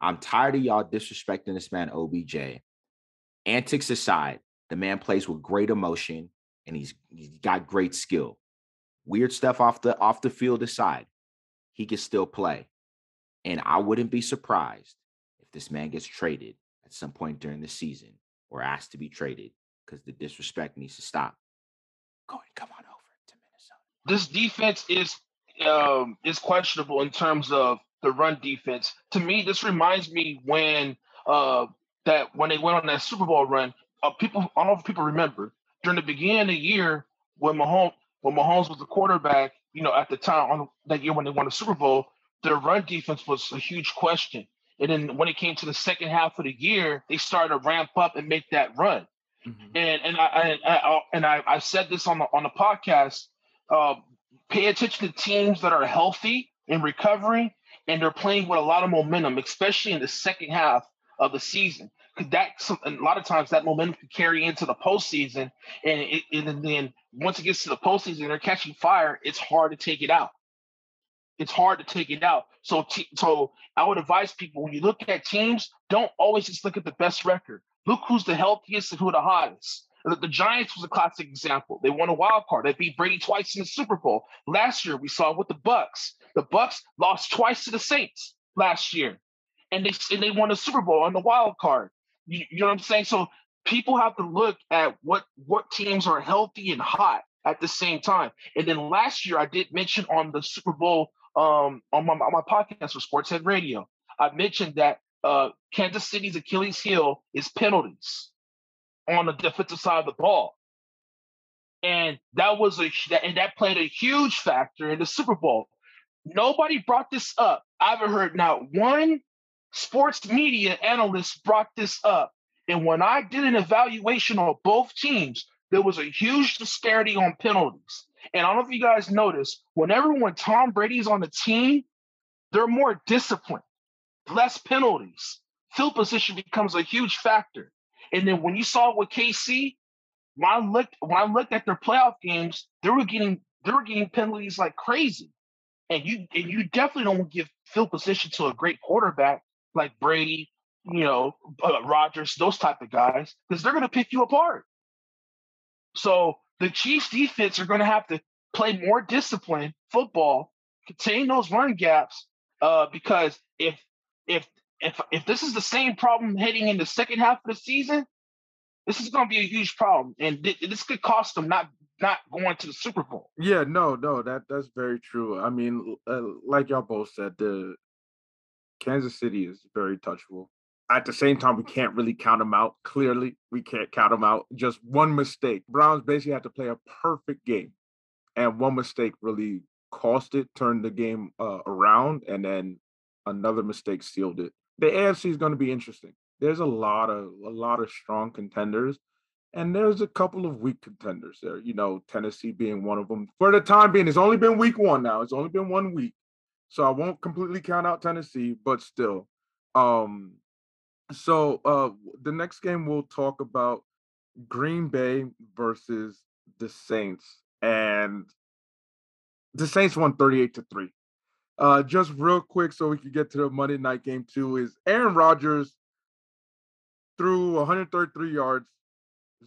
I'm tired of y'all disrespecting this man OBJ. Antics aside, the man plays with great emotion and he's he's got great skill. Weird stuff off the off the field aside, he can still play. And I wouldn't be surprised this man gets traded at some point during the season or asked to be traded because the disrespect needs to stop. Go and come on over to Minnesota. This defense is um is questionable in terms of the run defense. To me, this reminds me when uh that when they went on that Super Bowl run, uh, people I don't know if people remember during the beginning of the year when Mahomes when Mahomes was the quarterback, you know, at the time on that year when they won the Super Bowl, their run defense was a huge question. And then when it came to the second half of the year, they started to ramp up and make that run. Mm-hmm. And and I, I, I and I, I said this on the on the podcast. Uh, pay attention to teams that are healthy and recovering, and they're playing with a lot of momentum, especially in the second half of the season that a lot of times that momentum can carry into the postseason, and, it, and then once it gets to the postseason, they're catching fire. It's hard to take it out. It's hard to take it out. So, so I would advise people when you look at teams, don't always just look at the best record. Look who's the healthiest and who the hottest. The, the Giants was a classic example. They won a wild card. They beat Brady twice in the Super Bowl. Last year, we saw with the Bucs. The Bucs lost twice to the Saints last year, and they and they won a Super Bowl on the wild card. You, you know what I'm saying? So people have to look at what what teams are healthy and hot at the same time. And then last year, I did mention on the Super Bowl um, on my on my podcast for Sportshead Radio, I mentioned that uh, Kansas City's Achilles heel is penalties on the defensive side of the ball. And that was a and that played a huge factor in the Super Bowl. Nobody brought this up. I haven't heard not one sports media analyst brought this up. And when I did an evaluation on both teams, there was a huge disparity on penalties. And I don't know if you guys noticed, whenever when Tom Brady's on the team, they're more disciplined, less penalties. Field position becomes a huge factor. And then when you saw with KC, when I looked when I looked at their playoff games, they were getting they were getting penalties like crazy. And you and you definitely don't give field position to a great quarterback like Brady, you know, uh, those type of guys, because they're going to pick you apart. So the Chiefs defense are going to have to play more disciplined football, contain those run gaps, uh, because if if if if this is the same problem heading in the second half of the season, this is going to be a huge problem, and th- this could cost them not not going to the Super Bowl. Yeah, no, no, that that's very true. I mean, uh, like y'all both said, the Kansas City is very touchable. At the same time, we can't really count them out. Clearly, we can't count them out. Just one mistake. Browns basically had to play a perfect game, and one mistake really cost it, turned the game uh, around, and then another mistake sealed it. The AFC is going to be interesting. There's a lot of a lot of strong contenders, and there's a couple of weak contenders there. You know, Tennessee being one of them. For the time being, it's only been week one now. It's only been one week. So I won't completely count out Tennessee, but still. Um, so uh, the next game we'll talk about Green Bay versus the Saints, and the Saints won 38 to 3. Uh, just real quick, so we can get to the Monday night game too, is Aaron Rodgers threw 133 yards,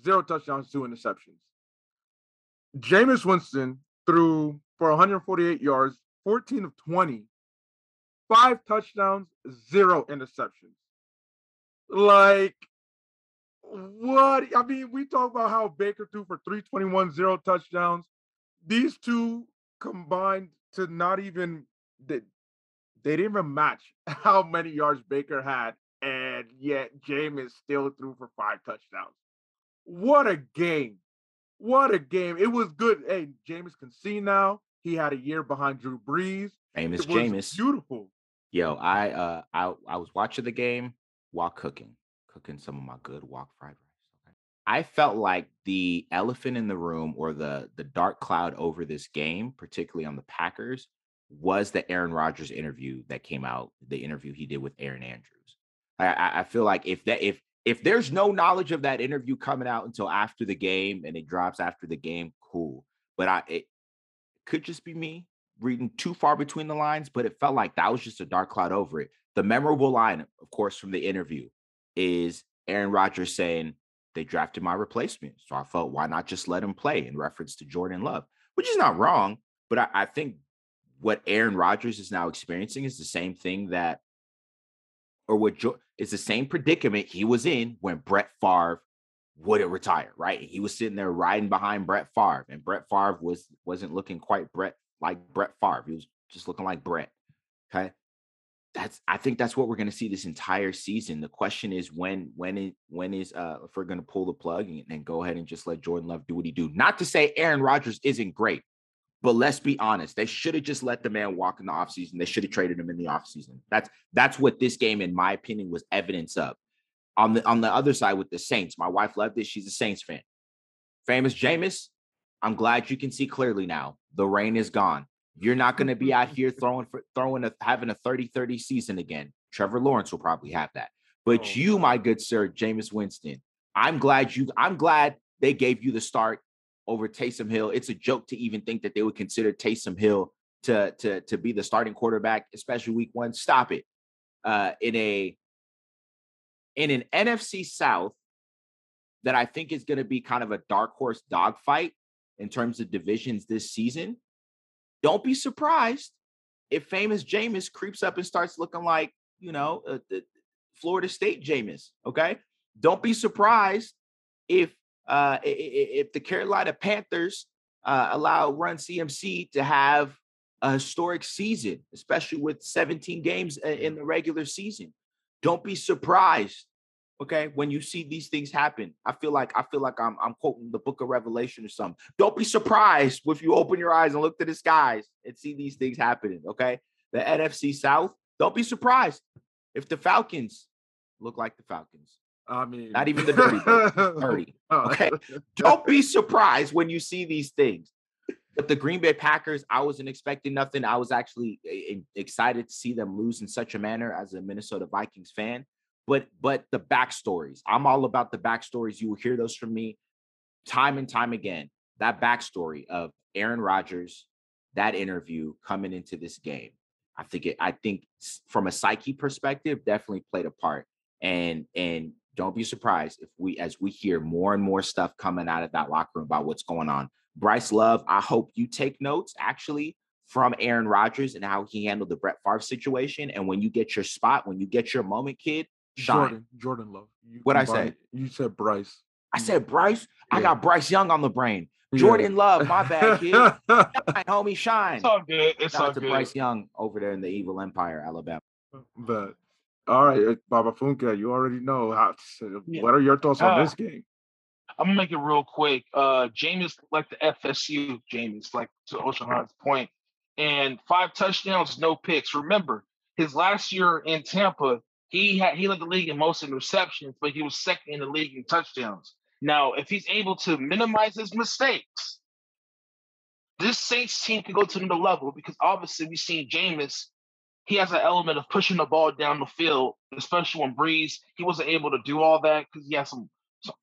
zero touchdowns, two interceptions. Jameis Winston threw for 148 yards, 14 of 20, five touchdowns, zero interceptions. Like, what? I mean, we talk about how Baker threw for 321, zero touchdowns. These two combined to not even, they, they didn't even match (laughs) how many yards Baker had. And yet Jameis still threw for five touchdowns. What a game! What a game! It was good. Hey, Jameis can see now. He had a year behind Drew Brees. Famous Jameis. beautiful. Yo, I uh I I was watching the game while cooking, cooking some of my good wok fried rice. Okay. I felt like the elephant in the room or the the dark cloud over this game, particularly on the Packers, was the Aaron Rodgers interview that came out, the interview he did with Erin Andrews. I I, I feel like if that if if there's no knowledge of that interview coming out until after the game and it drops after the game, cool. But I it could just be me reading too far between the lines, but it felt like that was just a dark cloud over it. The memorable line, of course, from the interview is Aaron Rodgers saying they drafted my replacement. So I felt why not just let him play in reference to Jordan Love, which is not wrong. But I, I think what Aaron Rodgers is now experiencing is the same thing that, or what jo- is the same predicament he was in when Brett Favre wouldn't retire, right? He was sitting there riding behind Brett Favre, and Brett Favre was wasn't looking quite Brett like Brett Favre. He was just looking like Brett. Okay. That's I think that's what we're gonna see this entire season. The question is when when it when is uh if we're gonna pull the plug and, and go ahead and just let Jordan Love do what he do. Not to say Aaron Rodgers isn't great, but let's be honest. They should have just let the man walk in the offseason. They should have traded him in the offseason. That's that's what this game, in my opinion, was evidence of. On the on the other side with the Saints, my wife loved it. She's a Saints fan. Famous Jameis, I'm glad you can see clearly now. The rain is gone. You're not going to be out (laughs) here throwing for throwing a having a 30-30 season again. Trevor Lawrence will probably have that. But Oh, you, my good sir, Jameis Winston, I'm glad you I'm glad they gave you the start over Taysom Hill. It's a joke to even think that they would consider Taysom Hill to to to be the starting quarterback, especially week 1. Stop it. Uh in a in an NFC South that I think is going to be kind of a dark horse dogfight in terms of divisions this season. Don't be surprised if famous Jameis creeps up and starts looking like, you know, uh, the Florida State Jameis. Okay. Don't be surprised if uh, if the Carolina Panthers uh, allow Run CMC to have a historic season, especially with 17 games in the regular season. Don't be surprised okay when you see these things happen i feel like i feel like i'm, I'm quoting the book of revelation or something. Don't be surprised if you open your eyes and look to the skies and see these things happening okay? The nfc south don't be surprised if the falcons look like the falcons. I mean, Not even the (laughs) dirty dirty Oh, okay? don't be surprised when you see these things. But the green bay packers i wasn't expecting nothing. I was actually eh, eh, excited to see them lose in such a manner as a minnesota vikings fan but but the backstories i'm all about the backstories you will hear those from me time and time again that backstory of aaron rodgers that interview coming into this game. I think it i think from a psyche perspective definitely played a part and and don't be surprised if we as we hear more and more stuff coming out of that locker room about what's going on. Bryce love i hope you take notes actually from aaron rodgers and how he handled the brett Favre situation and when you get your spot when you get your moment kid shine Jordan, Jordan Love. You What'd I combined- say? You said Bryce. i said bryce i got bryce young on the brain Yeah. jordan love my bad kid (laughs) Shine, homie shine It's all good. It's Shout all out to good. bryce young over there in the evil empire alabama but all right, uh, Baba Funke, you already know how. Yeah. What are your thoughts on Uh, this game? I'm gonna make it real quick. Uh, Jameis like the FSU Jameis, like to Osahon's point, and five touchdowns, no picks. Remember, his last year in Tampa, he had he led the league in most interceptions, but he was second in the league in touchdowns. Now, if he's able to minimize his mistakes, this Saints team can go to another level because obviously we've seen Jameis. He has an element of pushing the ball down the field, especially when Brees. He wasn't able to do all that because he had some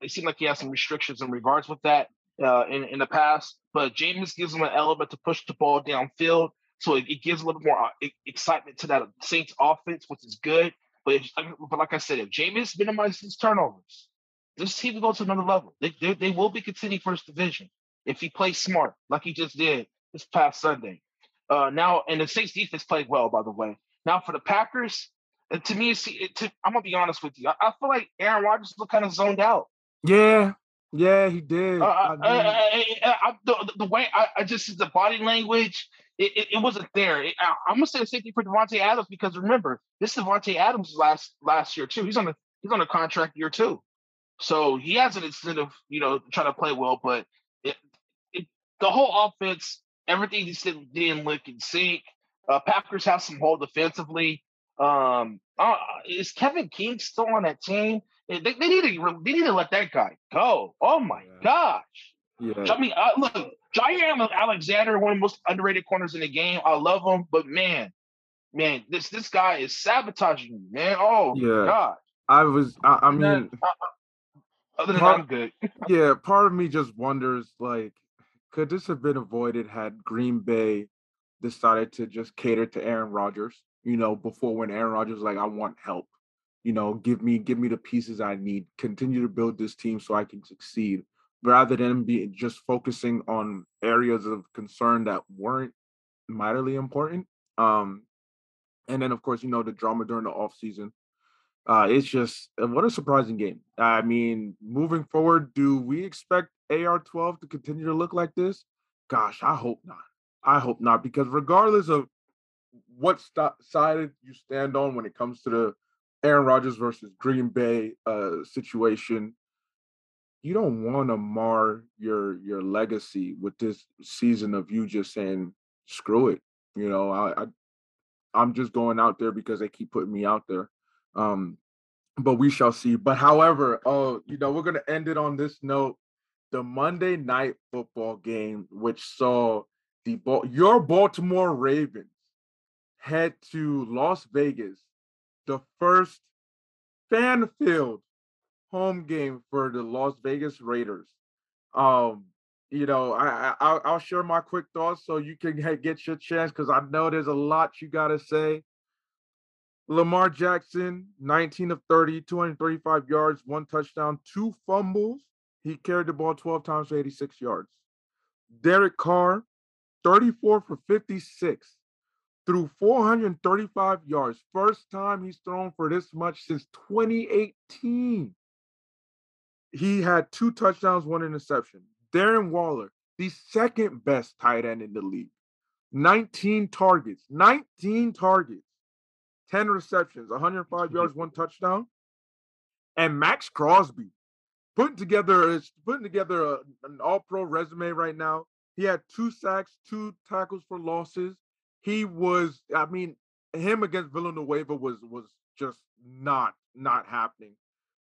it seemed like he has some restrictions in regards with that uh, in in the past. But Jameis gives him an element to push the ball downfield, so it, it gives a little more uh, excitement to that Saints offense, which is good. But if, but like I said, if Jameis minimizes his turnovers, this team will go to another level. They, they they will be contending for this division if he plays smart, like he just did this past Sunday. Uh, now, and the Saints defense played well, by the way. Now for the Packers, uh, to me, it's, it, to, I'm gonna be honest with you. I, I feel like Aaron Rodgers looked kind of zoned out. Yeah, yeah, he did. Uh, I uh, mean, uh, uh, uh, uh, the, the way I, I just the body language, it, it, it wasn't there. It, I, am gonna say the same thing for Davante Adams because remember, this is Davante Adams last last year too. He's on a he's on a contract year too, so he has an incentive, you know, trying to play well. But it, it, the whole offense, everything just didn't, didn't look in sync. Uh, Packers have some hole defensively. Um, uh, is Kevin King still on that team? They, they, need to they need to let that guy go. Oh my yeah. gosh! Yeah. I mean, uh, look, Jaire Alexander, one of the most underrated corners in the game. I love him, but man, man, this this guy is sabotaging me, man. Oh yeah. God. I was. I, I mean, then, uh, other than part, I'm good. (laughs) yeah, part of me just wonders, like, could this have been avoided had Green Bay decided to just cater to Aaron Rodgers? You know, before when Aaron Rodgers was like, I want help. You know, give me give me the pieces I need. Continue to build this team so I can succeed rather than be just focusing on areas of concern that weren't mightily important. Um, and then of course, you know, the drama during the off season. Uh, it's just uh, what a surprising game. I mean, moving forward, do we expect AR12 to continue to look like this? Gosh, I hope not. I hope not, because regardless of what st- side you stand on when it comes to the Aaron Rodgers versus Green Bay uh, situation, you don't want to mar your your legacy with this season of you just saying screw it you know I, I i'm just going out there because they keep putting me out there um but we shall see but however oh you know we're going to end it on this note the monday night football game which saw the your baltimore ravens head to las vegas the first fan filled home game for the Las Vegas Raiders. Um, you know, I, I I'll share my quick thoughts so you can get your chance because I know there's a lot you gotta say. Lamar Jackson, 19 of 30, 235 yards, one touchdown, two fumbles. He carried the ball 12 times for 86 yards. Derek Carr, 34 for 56, threw 435 yards. First time he's thrown for this much since 2018. He had two touchdowns, one interception. Darren Waller, the second best tight end in the league, 19 targets, 19 targets, 10 receptions, 105 (laughs) yards, one touchdown. And Maxx Crosby putting together putting together a, an all-pro resume right now. He had two sacks, two tackles for losses. He was, I mean, him against Villanueva was was just not not happening.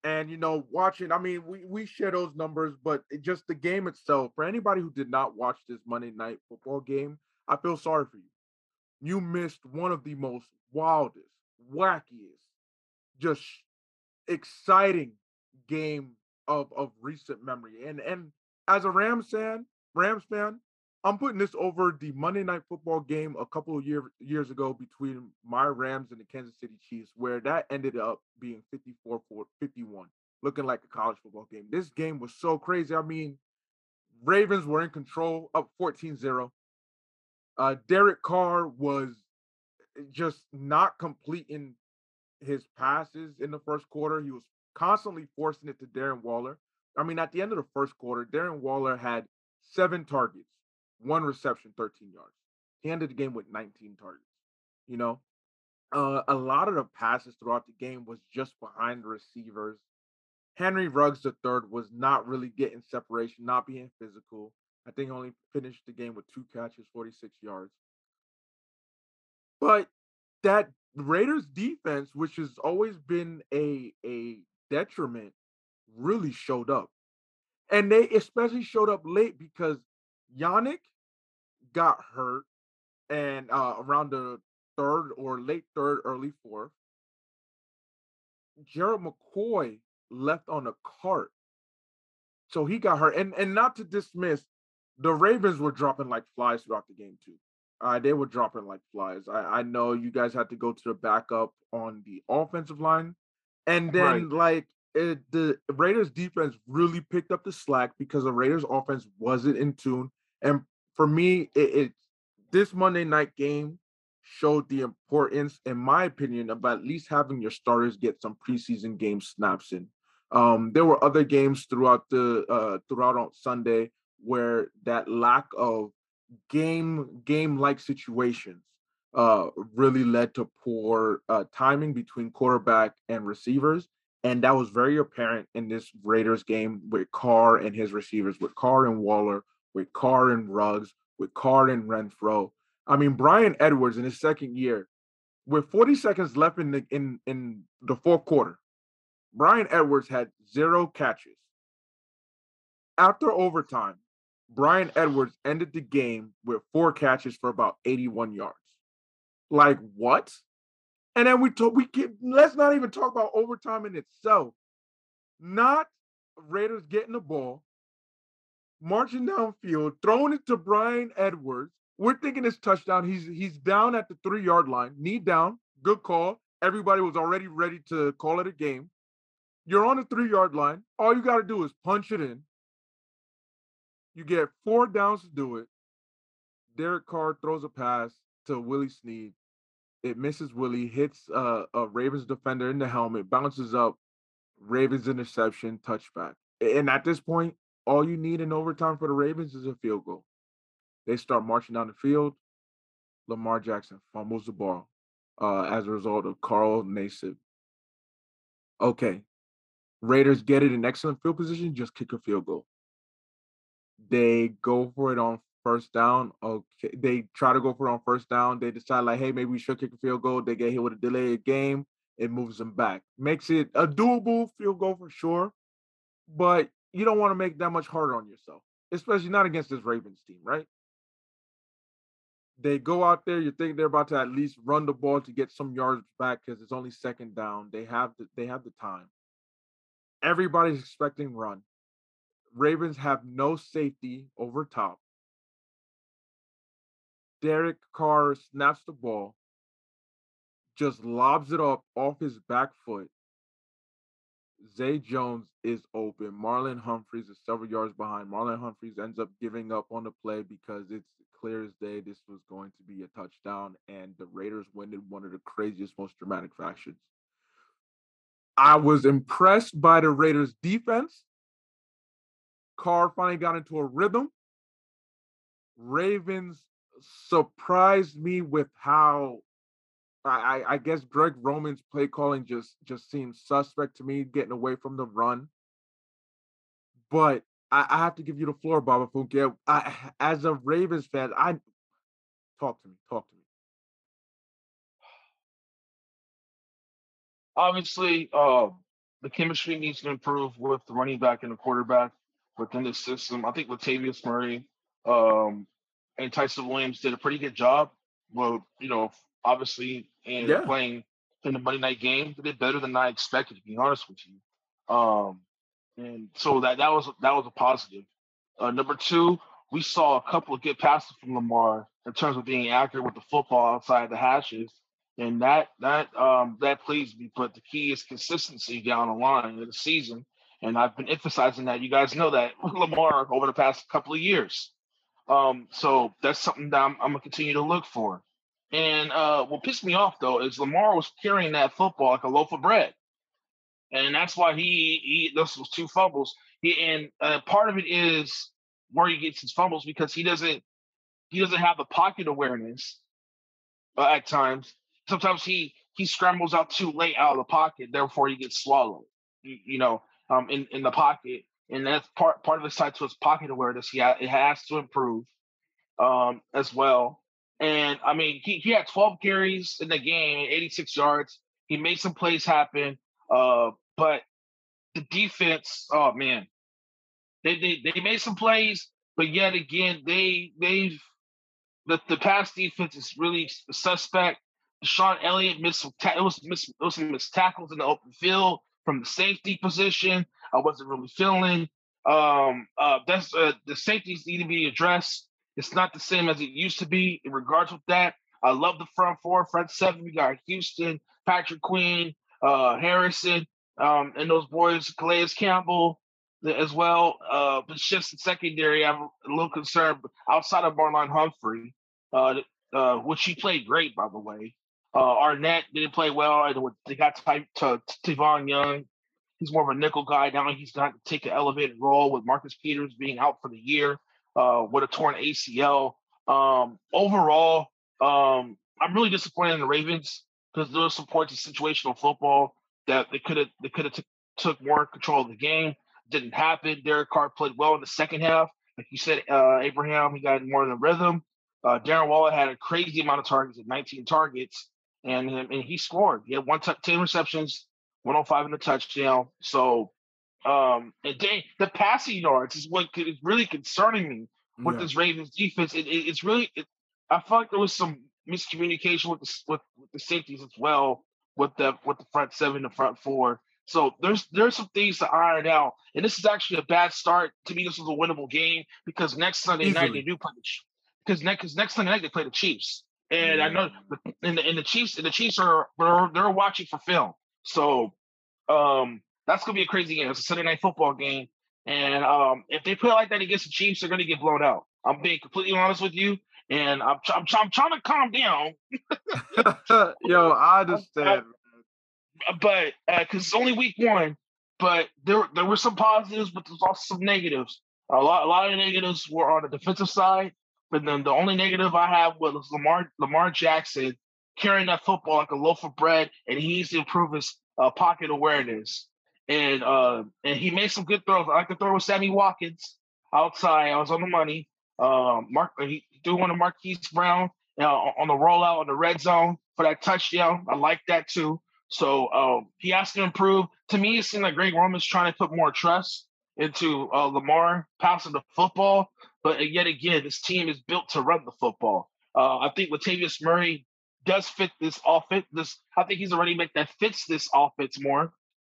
And you know, watching, I mean, we we share those numbers, but just the game itself, for anybody who did not watch this Monday night football game, I feel sorry for you. You missed one of the most wildest, wackiest, just exciting game of of recent memory. And and as a Rams fan, Rams fan, I'm putting this over the Monday Night Football game a couple of year, years ago between my Rams and the Kansas City Chiefs, where that ended up being 54 51, looking like a college football game. This game was so crazy. I mean, Ravens were in control, up 14 0. Uh, Derek Carr was eh, just not completing his passes in the first quarter. He was constantly forcing it to Darren Waller. I mean, at the end of the first quarter, Darren Waller had seven targets one reception, 13 yards. He ended the game with 19 targets. You know, uh, a lot of the passes throughout the game was just behind the receivers. Henry Ruggs III was not really getting separation, not being physical. I think only finished the game with two catches, 46 yards. But that Raiders defense, which has always been a a detriment, really showed up. And they especially showed up late because Yannick got hurt and uh, around the third or late third, early fourth. Gerald McCoy left on a cart. So he got hurt. And and not to dismiss, the Ravens were dropping like flies throughout the game too. Uh, they were dropping like flies. I, I know you guys had to go to the backup on the offensive line. And then right. like it, the Raiders defense really picked up the slack because the Raiders offense wasn't in tune. And for me, it, it this Monday night game showed the importance, in my opinion, of at least having your starters get some preseason game snaps in. Um, there were other games throughout the uh, throughout on Sunday where that lack of game game like situations uh, really led to poor uh, timing between quarterback and receivers. And that was very apparent in this Raiders game with Carr and his receivers, with Carr and Waller, with Carr and Ruggs, with Carr and Renfro. I mean, Bryan Edwards in his second year, with 40 seconds left in the in in the fourth quarter, Bryan Edwards had zero catches. After overtime, Bryan Edwards ended the game with four catches for about 81 yards. Like what? And then we talk. We get. Let's not even talk about overtime in itself. Not Raiders getting the ball, marching downfield, throwing it to Bryan Edwards. We're thinking it's touchdown. He's he's down at the three yard line, knee down. Good call. Everybody was already ready to call it a game. You're on the three yard line. All you got to do is punch it in. You get four downs to do it. Derek Carr throws a pass to Willie Snead. It misses Willie, hits uh, a Ravens defender in the helmet, bounces up, Ravens interception, touchback. And at this point, all you need in overtime for the Ravens is a field goal. They start marching down the field. Lamar Jackson fumbles the ball uh, as a result of Carl Nassib. Okay. Raiders get it in excellent field position, just kick a field goal. They go for it on first down. Okay, they try to go for it on first down. They decide like, hey, maybe we should kick a field goal. They get hit with a delayed game. It moves them back. Makes it a doable field goal for sure, but you don't want to make that much harder on yourself, especially not against this Ravens team, right? They go out there. You think they're about to at least run the ball to get some yards back because it's only second down. They have the they have the time. Everybody's expecting run. Ravens have no safety over top. Derek Carr snaps the ball, just lobs it up off his back foot. Zay Jones is open. Marlon Humphreys is several yards behind. Marlon Humphreys ends up giving up on the play because it's clear as day this was going to be a touchdown, and the Raiders win in one of the craziest, most dramatic fashions. I was impressed by the Raiders' defense. Carr finally got into a rhythm. Ravens surprised me with how I, I guess Greg Roman's play calling just just seems suspect to me, getting away from the run. But I, I have to give you the floor, Baba Funke. I, as a Ravens fan, I talk to me, talk to me. Obviously, uh, the chemistry needs to improve with the running back and the quarterback within the system. I think Latavius Murray um, and Ty'Son Williams did a pretty good job. Well, you know, obviously, and yeah. playing in the Monday night game, they did better than I expected. To be honest with you, um, and so that that was that was a positive. Uh, number two, we saw a couple of good passes from Lamar in terms of being accurate with the football outside the hashes, and that that um, that pleased me. But the key is consistency down the line of the season, and I've been emphasizing that. You guys know that (laughs) Lamar over the past couple of years. Um, so that's something that I'm, I'm, gonna continue to look for. And uh, what pissed me off though is Lamar was carrying that football like a loaf of bread, and that's why he he those was two fumbles. He and uh, part of it is where he gets his fumbles because he doesn't he doesn't have the pocket awareness uh, at times. Sometimes he he scrambles out too late out of the pocket, therefore he gets swallowed. You, you know, um, in in the pocket, and that's part part of the side to his pocket awareness. Yeah, it has to improve um, as well. And I mean, he, he had 12 carries in the game, 86 yards. He made some plays happen, uh, but the defense, oh man, they, they they made some plays, but yet again, they they've the the pass defense is really suspect. Sean Elliott missed some ta- it was miss, it was some missed tackles in the open field from the safety position. I wasn't really feeling. Um, uh, that's uh, the safeties need to be addressed. It's not the same as it used to be in regards with that. I love the front four, front seven. We got Houston, Patrick Queen, uh, Harrison, um, and those boys, Calais Campbell as well. Uh, but just the secondary, I'm a little concerned. Outside of Marlon Humphrey, uh, uh, which he played great, by the way. Uh, Arnette didn't play well, they got to, to Tavon Young. He's more of a nickel guy now. He's got to take an elevated role with Marcus Peters being out for the year uh, with a torn ACL. Um, overall, um, I'm really disappointed in the Ravens because there was some points of situational football that they could have they could have t- took more control of the game. Didn't happen. Derek Carr played well in the second half. Like you said, uh, Abraham, he got more the rhythm. Uh, Darren Waller had a crazy amount of targets at 19 targets, and and he scored. He had one t- 10 receptions, 105 in the touchdown. So, um, and they, the passing yards is what is really concerning me with yeah. this Ravens defense. It, it, it's really, it, I felt like there was some miscommunication with the with, with the safeties as well, with the with the front seven, the front four. So there's there's some things to iron out, and this is actually a bad start. To me, this was a winnable game because next Sunday Easily. night they do play the because next because next Sunday night they play the Chiefs, and yeah. I know and the and the Chiefs and the Chiefs are they're, they're watching for film, so um that's gonna be a crazy game. It's a Sunday night football game, and um if they play like that against the Chiefs, they're gonna get blown out. I'm being completely honest with you, and I'm I'm, I'm trying to calm down. (laughs) Yo, I (laughs) understand but because uh, it's only week one, but there there were some positives, but there's also some negatives. A lot a lot of negatives were on the defensive side, but then the only negative I have was Lamar Lamar Jackson carrying that football like a loaf of bread, and he needs to improve his uh, pocket awareness. And uh, and he made some good throws. I like the throw with Sammy Watkins outside. I was on the money. Uh, Mark he threw one to Marquise Brown uh, on the rollout on the red zone for that touchdown. I like that too. So um, he has to improve. To me, it seems like Greg Roman's trying to put more trust into uh, Lamar passing the football. But yet again, this team is built to run the football. Uh, I think Latavius Murray does fit this offense. This I think he's a running back that fits this offense more.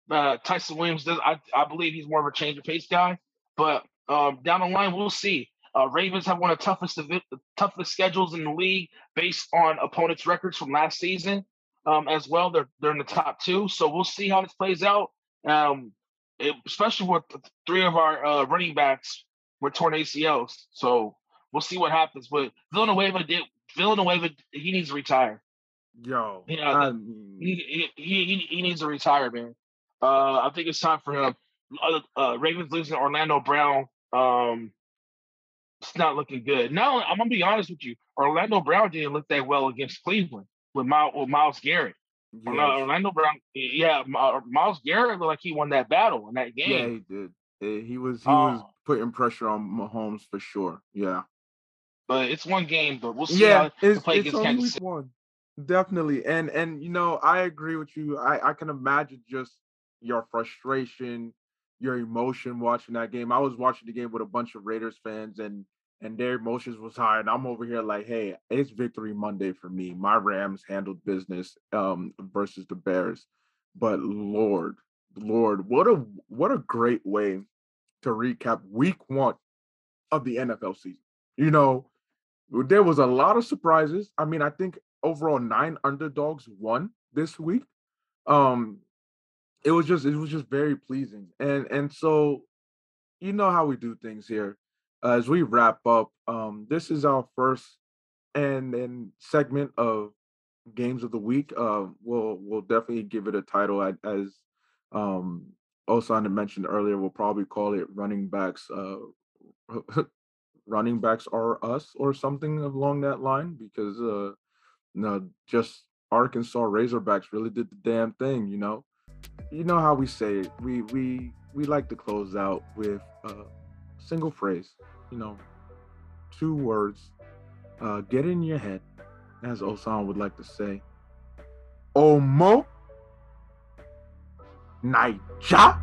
Uh, Ty'Son Williams does. I, I believe he's more of a change of pace guy. But um, down the line, we'll see. Uh, Ravens have one of the toughest the toughest schedules in the league based on opponents' records from last season um, as well. They're they're in the top two, so we'll see how this plays out. Um, it, especially with three of our uh, running backs with torn ACLs, so we'll see what happens. But Villanueva did Villanueva he needs to retire. Yo, yeah, he, he, he, he needs to retire, man. Uh, I think it's time for him. Uh, uh, Ravens losing Orlando Brown. Um, it's not looking good. Now, I'm gonna be honest with you. Orlando Brown didn't look that well against Cleveland with Myles, with Myles Garrett. Yes. Orlando Brown, yeah, Myles Garrett looked like he won that battle in that game. Yeah, he did. He was he was oh. putting pressure on Mahomes for sure. Yeah, but it's one game, but we'll see yeah, how it's, play it's against Kansas One. Definitely, and and you know I agree with you. I I can imagine just your frustration, your emotion watching that game. I was watching the game with a bunch of Raiders fans, and and their emotions was high. And I'm over here like, hey, it's victory Monday for me. My Rams handled business um, versus the Bears. But Lord, Lord, what a what a great way to recap week one of the NFL season. You know, there was a lot of surprises. I mean, I think overall nine underdogs won this week. Um, it was just it was just very pleasing. And and so you know how we do things here as we wrap up, um, this is our first and and segment of games of the week. Uh, we'll we'll definitely give it a title as um, Osan mentioned earlier. We'll probably call it running backs. Uh, (laughs) running backs are us or something along that line because uh, no, just Arkansas Razorbacks really did the damn thing. You know, you know how we say it. We we we like to close out with. a single phrase, you know, two words. Uh, get in your head, as Osan would like to say. Omo Naija.